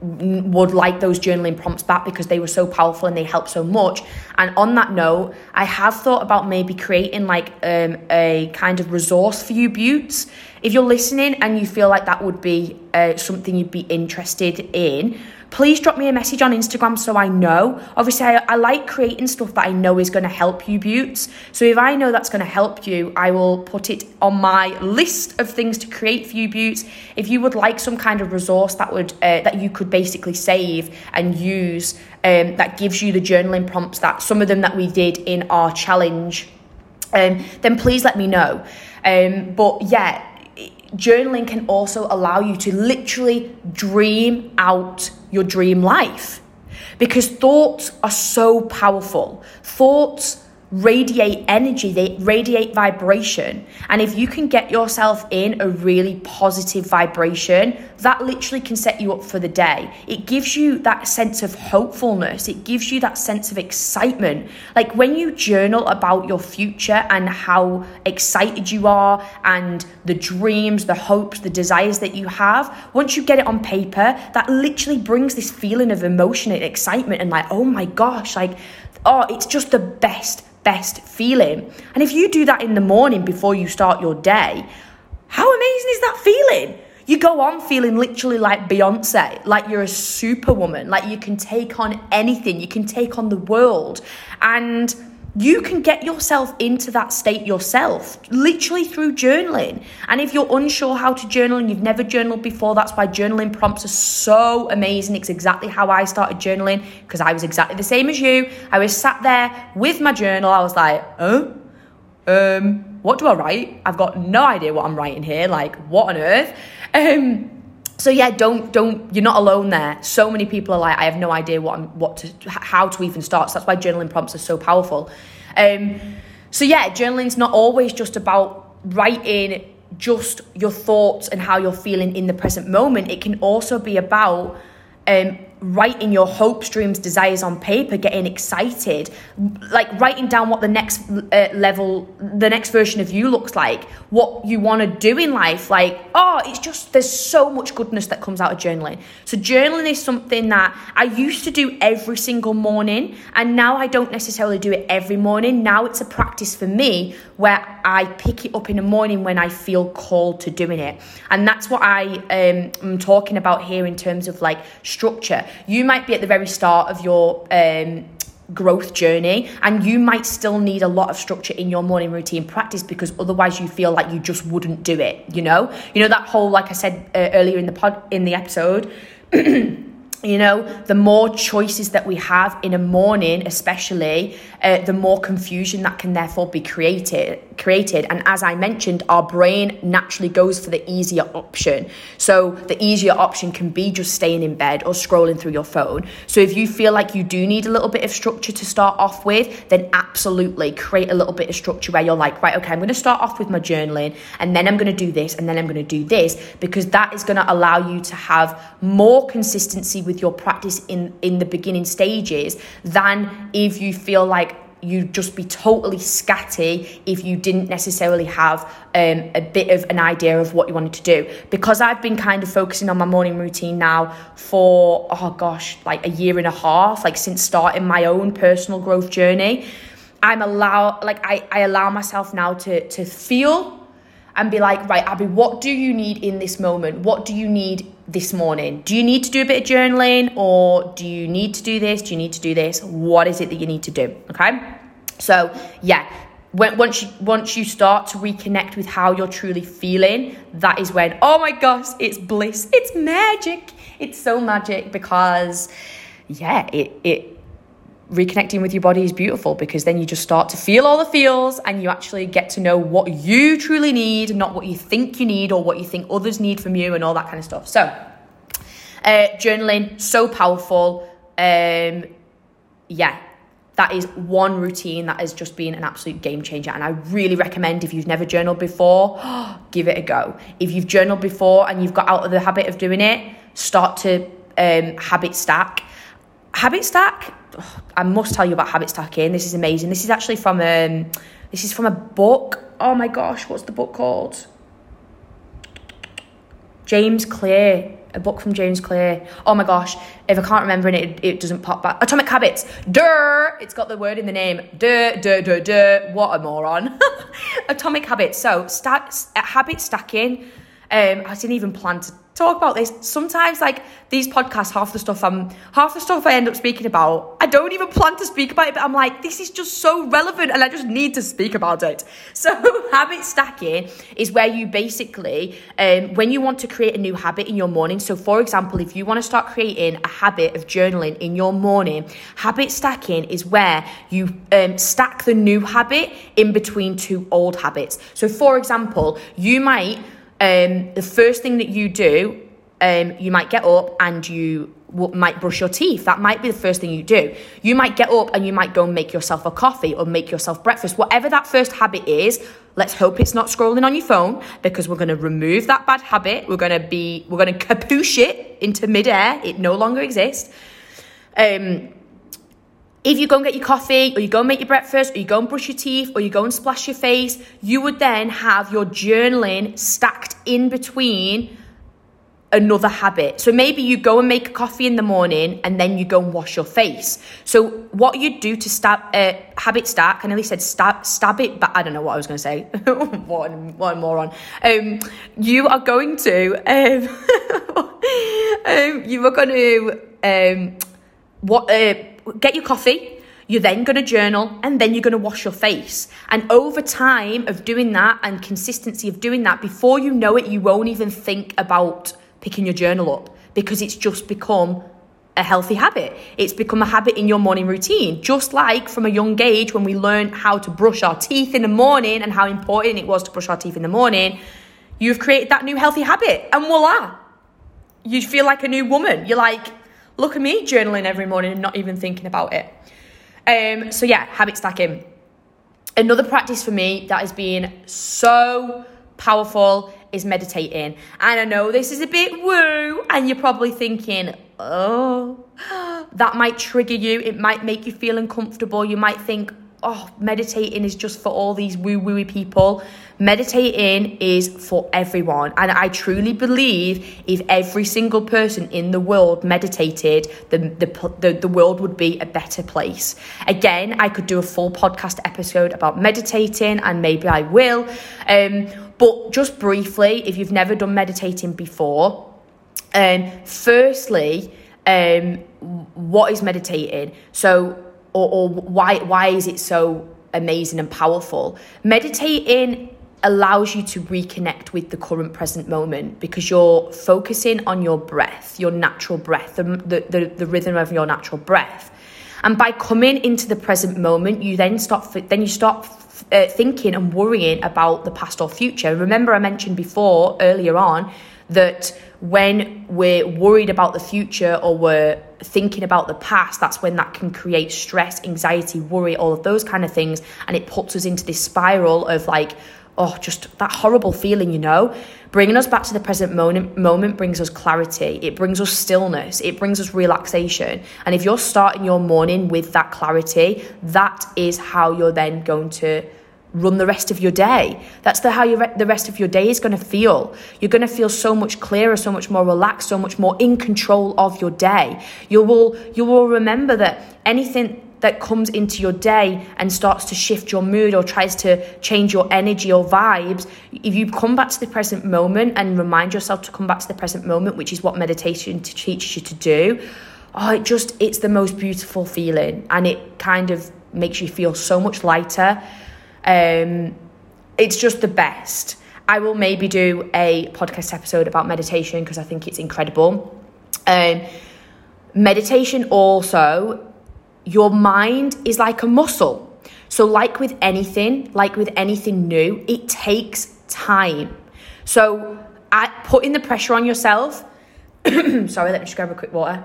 would like those journaling prompts back because they were so powerful and they helped so much. And on that note, I have thought about maybe creating like um, a kind of resource for you, Beauts. If you're listening and you feel like that would be uh, something you'd be interested in, please drop me a message on Instagram so I know. Obviously, I, I like creating stuff that I know is going to help you, Beauts. So if I know that's going to help you, I will put it on my list of things to create for you, Beauts. If you would like some kind of resource that would uh, that you could basically save and use, um, that gives you the journaling prompts that some of them that we did in our challenge, um, then please let me know. Um, but yeah, journaling can also allow you to literally dream out your dream life because thoughts are so powerful. Thoughts radiate energy, they radiate vibration. And if you can get yourself in a really positive vibration, that literally can set you up for the day. It gives you that sense of hopefulness, it gives you that sense of excitement. Like when you journal about your future and how excited you are and the dreams, the hopes, the desires that you have, once you get it on paper, that literally brings this feeling of emotion and excitement and like, oh my gosh, like, oh, it's just the best best feeling. And if you do that in the morning before you start your day, how amazing is that feeling? You go on feeling literally like Beyonce, like you're a superwoman, like you can take on anything, you can take on the world. And you can get yourself into that state yourself, literally through journaling. And if you're unsure how to journal and you've never journaled before, that's why journaling prompts are so amazing. It's exactly how I started journaling because I was exactly the same as you. I was sat there with my journal. I was like, oh, um, what do I write? I've got no idea what I'm writing here. Like, what on earth? Um, so yeah, don't don't you're not alone there. So many people are like, I have no idea what I'm what to how to even start. So that's why journaling prompts are so powerful. Um, so yeah, journaling's not always just about writing just your thoughts and how you're feeling in the present moment. It can also be about um, writing your hopes, dreams, desires on paper, getting excited, like writing down what the next uh, level, the next version of you looks like, what you want to do in life. Like, oh, it's just, there's so much goodness that comes out of journaling. So, journaling is something that I used to do every single morning, and now I don't necessarily do it every morning. Now it's a practice for me where I pick it up in the morning when I feel called to doing it. And that's what I um, am talking about here in terms of like structure you might be at the very start of your um, growth journey and you might still need a lot of structure in your morning routine practice because otherwise you feel like you just wouldn't do it you know? You know that whole like i said uh, earlier in the pod in the episode you know the more choices that we have in a morning especially uh, the more confusion that can therefore be created created. And as i mentioned our brain naturally goes for the easier option. So the easier option can be just staying in bed or scrolling through your phone. So if you feel like you do need a little bit of structure to start off with then absolutely create a little bit of structure where you're like right okay i'm going to start off with my journaling and then i'm going to do this and then i'm going to do this because that is going to allow you to have more consistency with your practice in in the beginning stages than if you feel like you'd just be totally scatty if you didn't necessarily have um, a bit of an idea of what you wanted to do. Because I've been kind of focusing on my morning routine now for, oh gosh, like a year and a half, like since starting my own personal growth journey. I'm allow like I, I allow myself now to to feel and be like, right, Abby, what do you need in this moment? What do you need this morning? Do you need to do a bit of journaling or do you need to do this? Do you need to do this? What is it that you need to do? Okay. So, yeah, when, once you once you start to reconnect with how you're truly feeling, that is when oh my gosh, it's bliss, it's magic, it's so magic because yeah, it it reconnecting with your body is beautiful because then you just start to feel all the feels and you actually get to know what you truly need, not what you think you need or what you think others need from you and all that kind of stuff. So, uh, journaling, so powerful. Um, yeah, that is one routine that has just been an absolute game changer. And I really recommend if you've never journaled before, give it a go. If you've journaled before and you've got out of the habit of doing it, start to um, habit stack. Habit stack I must tell you about habit stacking. This is amazing. This is actually from um, this is from a book. Oh my gosh, what's the book called? James Clear. A book from James Clear. Oh my gosh, if I can't remember it, it, it doesn't pop back. Atomic Habits. Duh! It's got the word in the name. Duh, duh, duh, duh. What a moron. Atomic Habits. So, stack, habit stacking. Um, I didn't even plan to talk about this. Sometimes, like these podcasts, half the stuff I'm, half the stuff I end up speaking about, I don't even plan to speak about it, but I'm like, this is just so relevant, and I just need to speak about it. So, habit stacking is where you basically, um, when you want to create a new habit in your morning. So, for example, if you want to start creating a habit of journaling in your morning, habit stacking is where you um, stack the new habit in between two old habits. So, for example, you might um, the first thing that you do um, you might get up and you w- might brush your teeth. That might be the first thing you do. You might get up and you might go and make yourself a coffee or make yourself breakfast. Whatever that first habit is, let's hope it's not scrolling on your phone because we're going to remove that bad habit. We're going to be, we're going to kapoosh it into midair. It no longer exists. Um, if you go and get your coffee, or you go and make your breakfast, or you go and brush your teeth, or you go and splash your face, you would then have your journaling stacked in between another habit. So maybe you go and make a coffee in the morning and then you go and wash your face. So what you do to stab uh, habit stack, I nearly said stab stab it, but I don't know what I was going to say. what, what a moron. Um, you are going to um, um, you are going to um, what uh, get your coffee. You're then going to journal and then you're going to wash your face. And over time of doing that and consistency of doing that, before you know it, you won't even think about picking your journal up because it's just become a healthy habit. It's become a habit in your morning routine. Just like from a young age when we learned how to brush our teeth in the morning and how important it was to brush our teeth in the morning, you've created that new healthy habit. And voila, you feel like a new woman. You're like, look at me journaling every morning and not even thinking about it. Um, so yeah, habit stacking. Another practice for me that has been so powerful is meditating. And I know this is a bit woo, and you're probably thinking, oh, that might trigger you. It might make you feel uncomfortable. You might think, oh, meditating is just for all these woo wooey people. Meditating is for everyone. And I truly believe if every single person in the world meditated, the, the, the, the world would be a better place. Again, I could do a full podcast episode about meditating, and maybe I will. Um, but just briefly, if you've never done meditating before, um, firstly, um, what is meditating? So, or, or why why is it so amazing and powerful? Meditating allows you to reconnect with the current present moment because you're focusing on your breath, your natural breath, the, the, the, rhythm of your natural breath. And by coming into the present moment, you then stop. Then you stop uh, thinking and worrying about the past or future. Remember, I mentioned before earlier on that when we're worried about the future or we're thinking about the past, that's when that can create stress, anxiety, worry, all of those kind of things. And it puts us into this spiral of like, oh, just that horrible feeling, you know? Bringing us back to the present moment, moment brings us clarity. It brings us stillness. It brings us relaxation. And if you're starting your morning with that clarity, that is how you're then going to run the rest of your day. That's the how re- the rest of your day is going to feel. You're going to feel so much clearer, so much more relaxed, so much more in control of your day. You will you will remember that anything that comes into your day and starts to shift your mood or tries to change your energy or vibes, if you come back to the present moment and remind yourself to come back to the present moment, which is what meditation teaches you to do, oh, it just it's the most beautiful feeling and it kind of makes you feel so much lighter um, it's just the best. I will maybe do a podcast episode about meditation because I think it's incredible. Um, meditation also, your mind is like a muscle. So, like with anything, like with anything new, it takes time. So, at putting the pressure on yourself, sorry, let me just grab a quick water.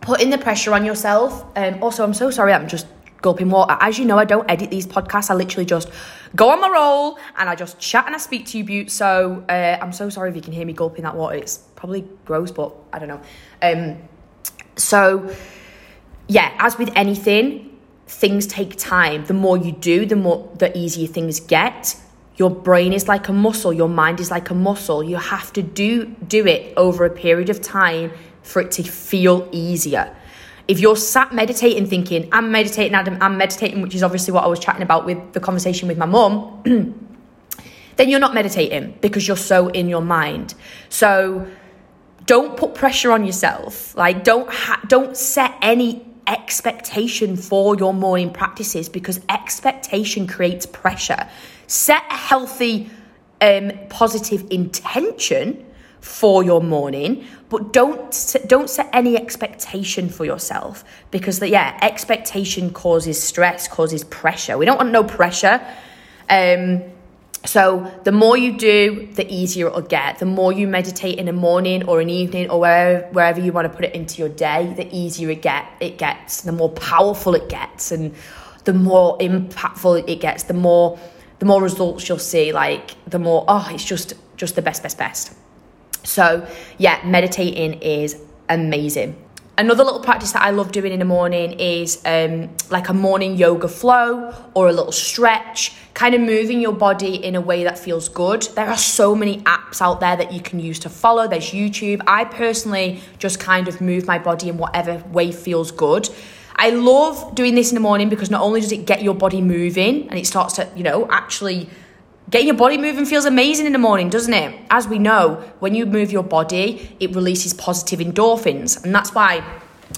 Putting the pressure on yourself. Um, also, I'm so sorry, I'm just gulping water. As you know, I don't edit these podcasts. I literally just go on my roll and I just chat and I speak to you, Beaut. So uh, I'm so sorry if you can hear me gulping that water. It's probably gross, but I don't know. Um, so, yeah, as with anything, things take time. The more you do, the more the easier things get. Your brain is like a muscle. Your mind is like a muscle. You have to do do it over a period of time for it to feel easier. If you're sat meditating, thinking, I'm meditating, Adam, I'm meditating, which is obviously what I was chatting about with the conversation with my mum, then you're not meditating because you're so in your mind. So don't put pressure on yourself. Like, don't, ha- don't set any expectation for your morning practices because expectation creates pressure. Set a healthy, um, positive intention for your morning, but don't don't set any expectation for yourself because the, yeah, expectation causes stress, causes pressure. We don't want no pressure. Um, So the more you do, the easier it'll get. The more you meditate in the morning or an evening or wherever, wherever you want to put it into your day, the easier it get it gets, the more powerful it gets, and the more impactful it gets, the more the more results you'll see. Like the more oh, it's just just the best, best, best. So yeah, meditating is amazing. Another little practice that I love doing in the morning is um, like a morning yoga flow or a little stretch, kind of moving your body in a way that feels good. There are so many apps out there that you can use to follow. There's YouTube. I personally just kind of move my body in whatever way feels good. I love doing this in the morning because not only does it get your body moving and it starts to, you know, actually Getting your body moving feels amazing in the morning, doesn't it? As we know, when you move your body, it releases positive endorphins. And that's why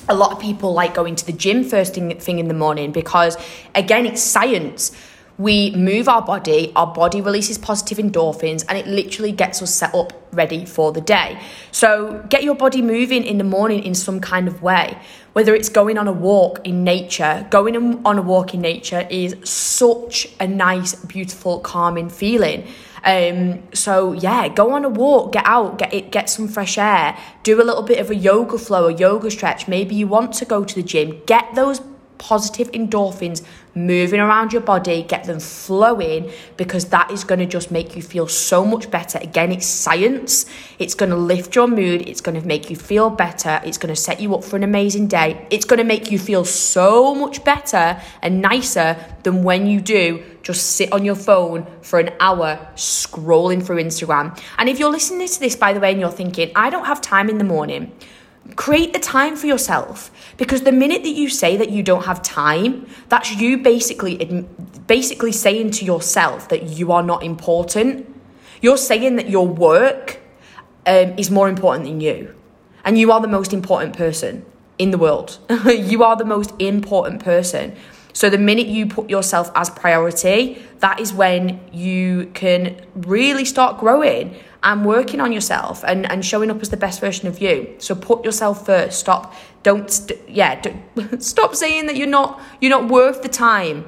a lot of people like going to the gym first thing, in the morning because, again, it's science. We move our body, our body releases positive endorphins, and it literally gets us set up ready for the day. So, get your body moving in the morning in some kind of way. Whether it's going on a walk in nature, going on a walk in nature is such a nice, beautiful, calming feeling. Um, so yeah, go on a walk, get out, get it, get some fresh air, do a little bit of a yoga flow, a yoga stretch. Maybe you want to go to the gym, get those positive endorphins moving around your body, get them flowing because that is going to just make you feel so much better. Again, it's science. It's going to lift your mood, it's going to make you feel better, it's going to set you up for an amazing day. It's going to make you feel so much better and nicer than when you do just sit on your phone for an hour scrolling through Instagram. And if you're listening to this by the way and you're thinking, I don't have time in the morning, create the time for yourself. Because the minute that you say that you don't have time that's you basically basically saying to yourself that you are not important. You're saying that your work um, is more important than you. And you are the most important person in the world. You are the most important person so the minute you put yourself as priority that is when you can really start growing and working on yourself and, and showing up as the best version of you. So put yourself first. Stop. Don't. Yeah. Don't, stop saying that you're not. You're not worth the time.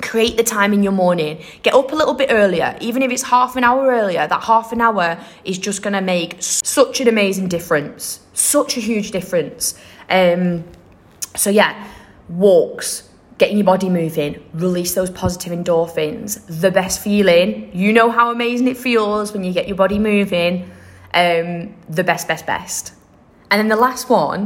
Create the time in your morning. Get up a little bit earlier, even if it's half an hour earlier. That half an hour is just going to make such an amazing difference. Such a huge difference. Um, so yeah, walks getting your body moving, release those positive endorphins. The best feeling, you know how amazing it feels when you get your body moving. Um, the best, best, best. And then the last one,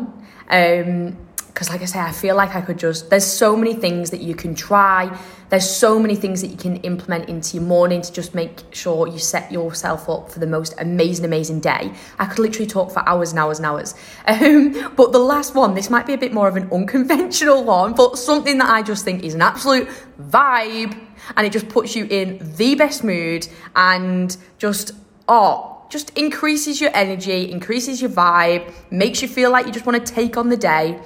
um, because like I say, I feel like I could just, there's so many things that you can try. There's so many things that you can implement into your morning to just make sure you set yourself up for the most amazing, amazing day. I could literally talk for hours and hours and hours. Um, but the last one, this might be a bit more of an unconventional one, but something that I just think is an absolute vibe and it just puts you in the best mood and just, oh, just increases your energy, increases your vibe, makes you feel like you just want to take on the day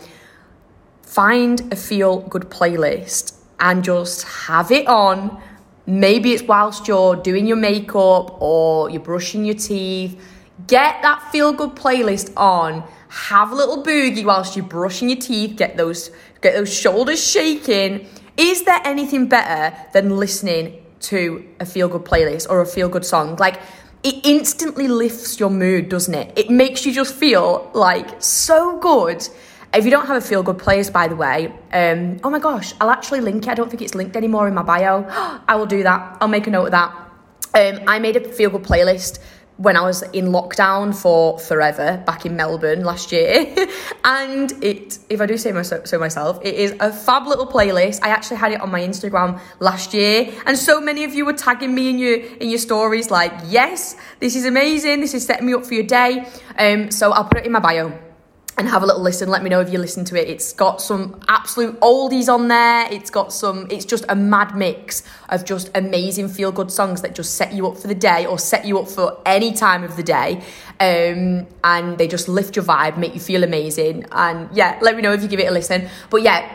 find a feel good playlist and just have it on. Maybe it's whilst you're doing your makeup or you're brushing your teeth. Get that feel good playlist on. Have a little boogie whilst you're brushing your teeth. Get those get those shoulders shaking. Is there anything better than listening to a feel good playlist or a feel good song? Like it instantly lifts your mood, doesn't it? It makes you just feel like so good. If you don't have a feel good playlist, by the way, um, oh my gosh, I'll actually link it. I don't think it's linked anymore in my bio. I will do that. I'll make a note of that. Um, I made a feel good playlist when I was in lockdown for forever back in Melbourne last year. and it, if I do say so, so myself, it is a fab little playlist. I actually had it on my Instagram last year, and so many of you were tagging me in your in your stories like, yes, this is amazing. This is setting me up for your day. Um, so I'll put it in my bio and have a little listen. Let me know if you listen to it. It's got some absolute oldies on there. It's got some, it's just a mad mix of just amazing feel good songs that just set you up for the day or set you up for any time of the day. Um, and they just lift your vibe, make you feel amazing. And yeah, let me know if you give it a listen. But yeah,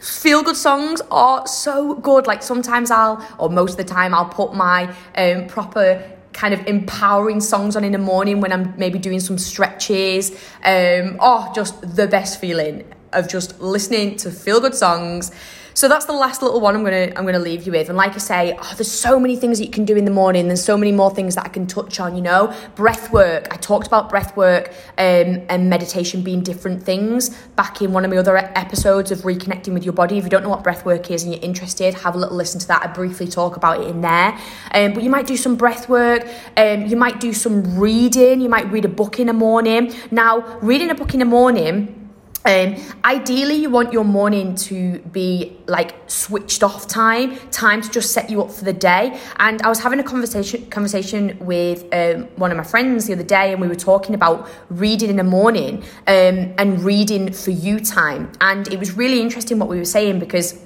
feel good songs are so good. Like sometimes I'll, or most of the time, I'll put my um, proper kind of empowering songs on in the morning when I'm maybe doing some stretches. Um, oh, just the best feeling of just listening to feel good songs. So that's the last little one I'm gonna I'm gonna leave you with. And like I say, oh, there's so many things that you can do in the morning. There's so many more things that I can touch on. You know, breath work. I talked about breath work um, and meditation being different things back in one of my other episodes of reconnecting with your body. If you don't know what breath work is and you're interested, have a little listen to that. I briefly talk about it in there. Um, but you might do some breath work. Um, you might do some reading. You might read a book in the morning. Now, reading a book in the morning um, ideally, you want your morning to be like switched off time, time to just set you up for the day. And I was having a conversation conversation with um, one of my friends the other day, and we were talking about reading in the morning um, and reading for you time. And it was really interesting what we were saying because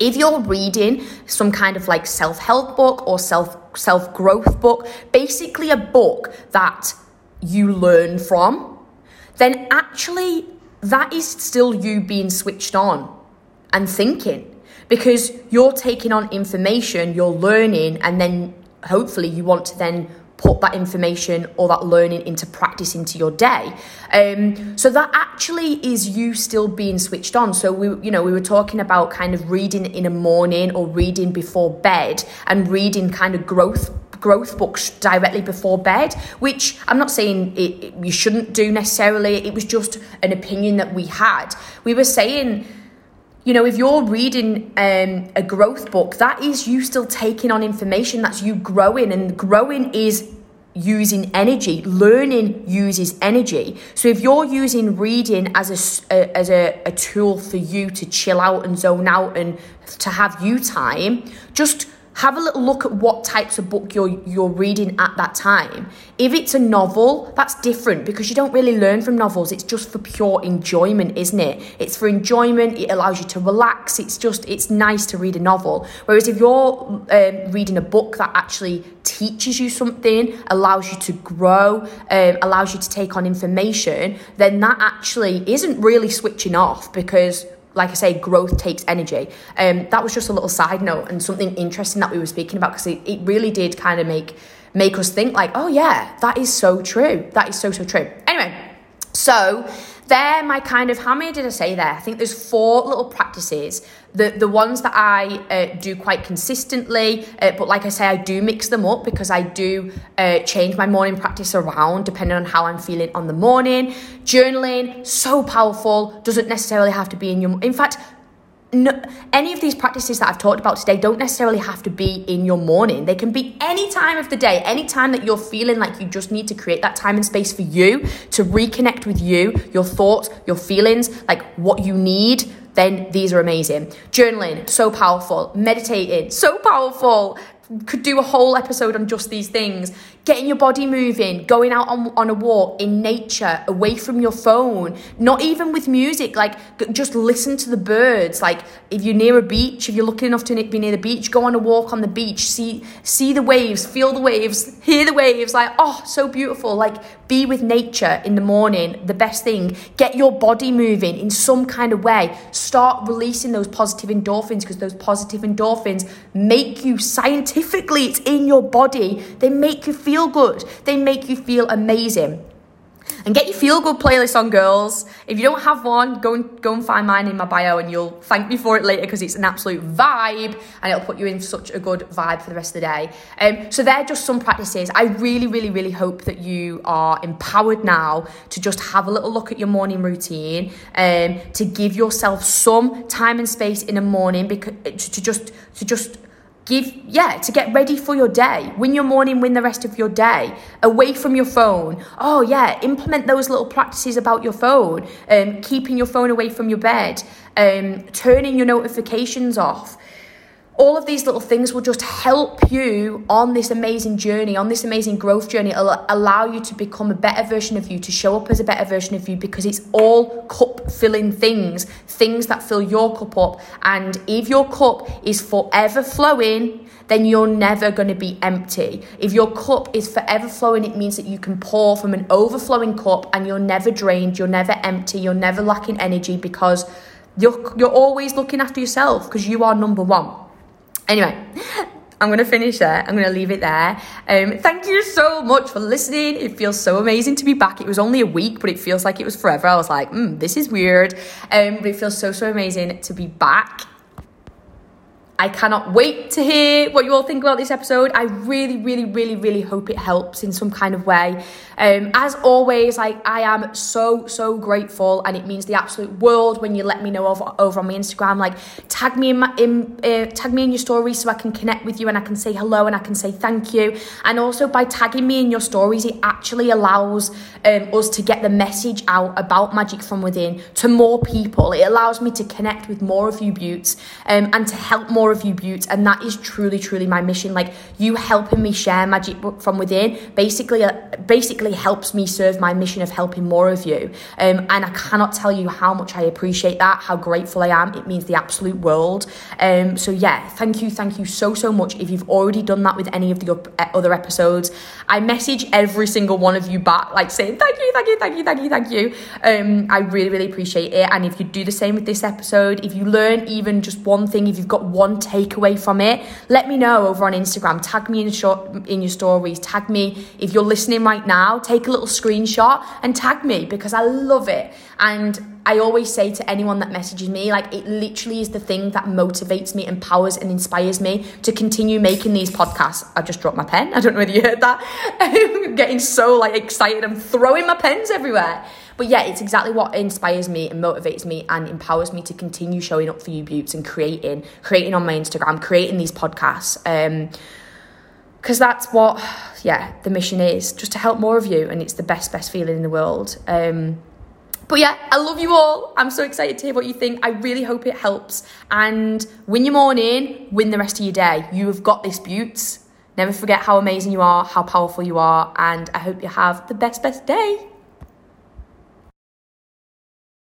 if you're reading some kind of like self help book or self self growth book, basically a book that you learn from, then actually that is still you being switched on and thinking because you're taking on information, you're learning, and then hopefully you want to then put that information or that learning into practice into your day. Um, so that actually is you still being switched on. So we, you know, we were talking about kind of reading in a morning or reading before bed and reading kind of growth growth books directly before bed, which I'm not saying it, it, you shouldn't do necessarily. It was just an opinion that we had. We were saying, you know, if you're reading um, a growth book, that is you still taking on information. That's you growing, and growing is using energy. Learning uses energy. So if you're using reading as a, a as a, a tool for you to chill out and zone out and to have you time, just have a little look at what types of book you're you're reading at that time. If it's a novel, that's different because you don't really learn from novels. It's just for pure enjoyment, isn't it? It's for enjoyment. It allows you to relax. It's just it's nice to read a novel. Whereas if you're um, reading a book that actually teaches you something, allows you to grow, um, allows you to take on information, then that actually isn't really switching off because like I say, growth takes energy. Um, that was just a little side note and something interesting that we were speaking about because it, it really did kind of make make us think like, oh yeah, that is so true. That is so so true. Anyway, so they're my kind of how many did I say there? I think there's four little practices. The the ones that I uh, do quite consistently, uh, but like I say, I do mix them up because I do uh, change my morning practice around depending on how I'm feeling on the morning. Journaling so powerful doesn't necessarily have to be in your. In fact, no, any of these practices that I've talked about today don't necessarily have to be in your morning. They can be any time of the day, any time that you're feeling like you just need to create that time and space for you to reconnect with you, your thoughts, your feelings, like what you need. Then these are amazing. Journaling, so powerful. Meditating, so powerful could do a whole episode on just these things. Getting your body moving, going out on, on a walk in nature, away from your phone, not even with music, like just listen to the birds. Like if you're near a beach, if you're lucky enough to be near the beach, go on a walk on the beach, see see the waves, feel the waves, hear the waves, like oh, so beautiful. Like be with nature in the morning, the best thing. Get your body moving in some kind of way. Start releasing those positive endorphins because those positive endorphins make you scientifically, it's in your body. They make you feel feel good. They make you feel amazing. And get your feel good playlist on, girls. If you don't have one, go and go and find mine in my bio, and you'll thank me for it later because it's an absolute vibe, and it'll put you in such a good vibe for the rest of the day. Um, so they're just some practices. I really, really, really hope that you are empowered now to just have a little look at your morning routine, um, to give yourself some time and space in the morning because to just to just give yeah to get ready for your day. Win your morning win the rest of your day. Away from your phone. Oh yeah implement those little practices about your phone. Um, keeping your phone away from your bed. Um, turning your notifications off all of these little things will just help you on this amazing journey, on this amazing growth journey. It'll allow you to become a better version of you, to show up as a better version of you, because it's all cup filling things, things that fill your cup up. And if your cup is forever flowing, then you're never going to be empty. If your cup is forever flowing, it means that you can pour from an overflowing cup and you're never drained, you're never empty, you're never lacking energy because you're, you're always looking after yourself because you are number one. Anyway, I'm going to finish there. I'm going to leave it there. Um, thank you so much for listening. It feels so amazing to be back. It was only a week, but it feels like it was forever. I was like, mm, this is weird. Um, but it feels so, so amazing to be back. I cannot wait to hear what you all think about this episode. I really, really, really, really hope it helps in some kind of way. Um, as always, like I am so, so grateful, and it means the absolute world when you let me know over, over on my Instagram. Like tag me in my in uh, tag me in your stories so I can connect with you and I can say hello and I can say thank you. And also by tagging me in your stories, it actually allows um, us to get the message out about magic from within to more people. It allows me to connect with more of you, Beauts, um, and to help more more of you, Beauts, and that is truly, truly my mission. Like you helping me share magic from within, basically, uh, basically helps me serve my mission of helping more of you. Um, and I cannot tell you how much I appreciate that, how grateful I am. It means the absolute world. Um, so yeah, thank you, thank you so, so much. If you've already done that with any of the other episodes, I message every single one of you back, like saying thank you, thank you, thank you, thank you, thank you. Um, I really, really appreciate it. And if you do the same with this episode, if you learn even just one thing, if you've got one one takeaway from it, let me know over on Instagram. Tag me in, short, in your stories. Tag me if you're listening right now. Take a little screenshot and tag me because I love it. And I always say to anyone that messages me, like it literally is the thing that motivates me, empowers, and inspires me to continue making these podcasts. I just dropped my pen. I don't know whether you heard that. I'm getting so like excited. I'm throwing my pens everywhere. But yeah, it's exactly what inspires me and motivates me and empowers me to continue showing up for you beauts and creating, creating on my Instagram, creating these podcasts. Um, because that's what, yeah, the mission is just to help more of you, and it's the best, best feeling in the world. Um, but yeah, I love you all. I'm so excited to hear what you think. I really hope it helps. And win your morning, win the rest of your day. You have got this, Beauts. Never forget how amazing you are, how powerful you are, and I hope you have the best, best day.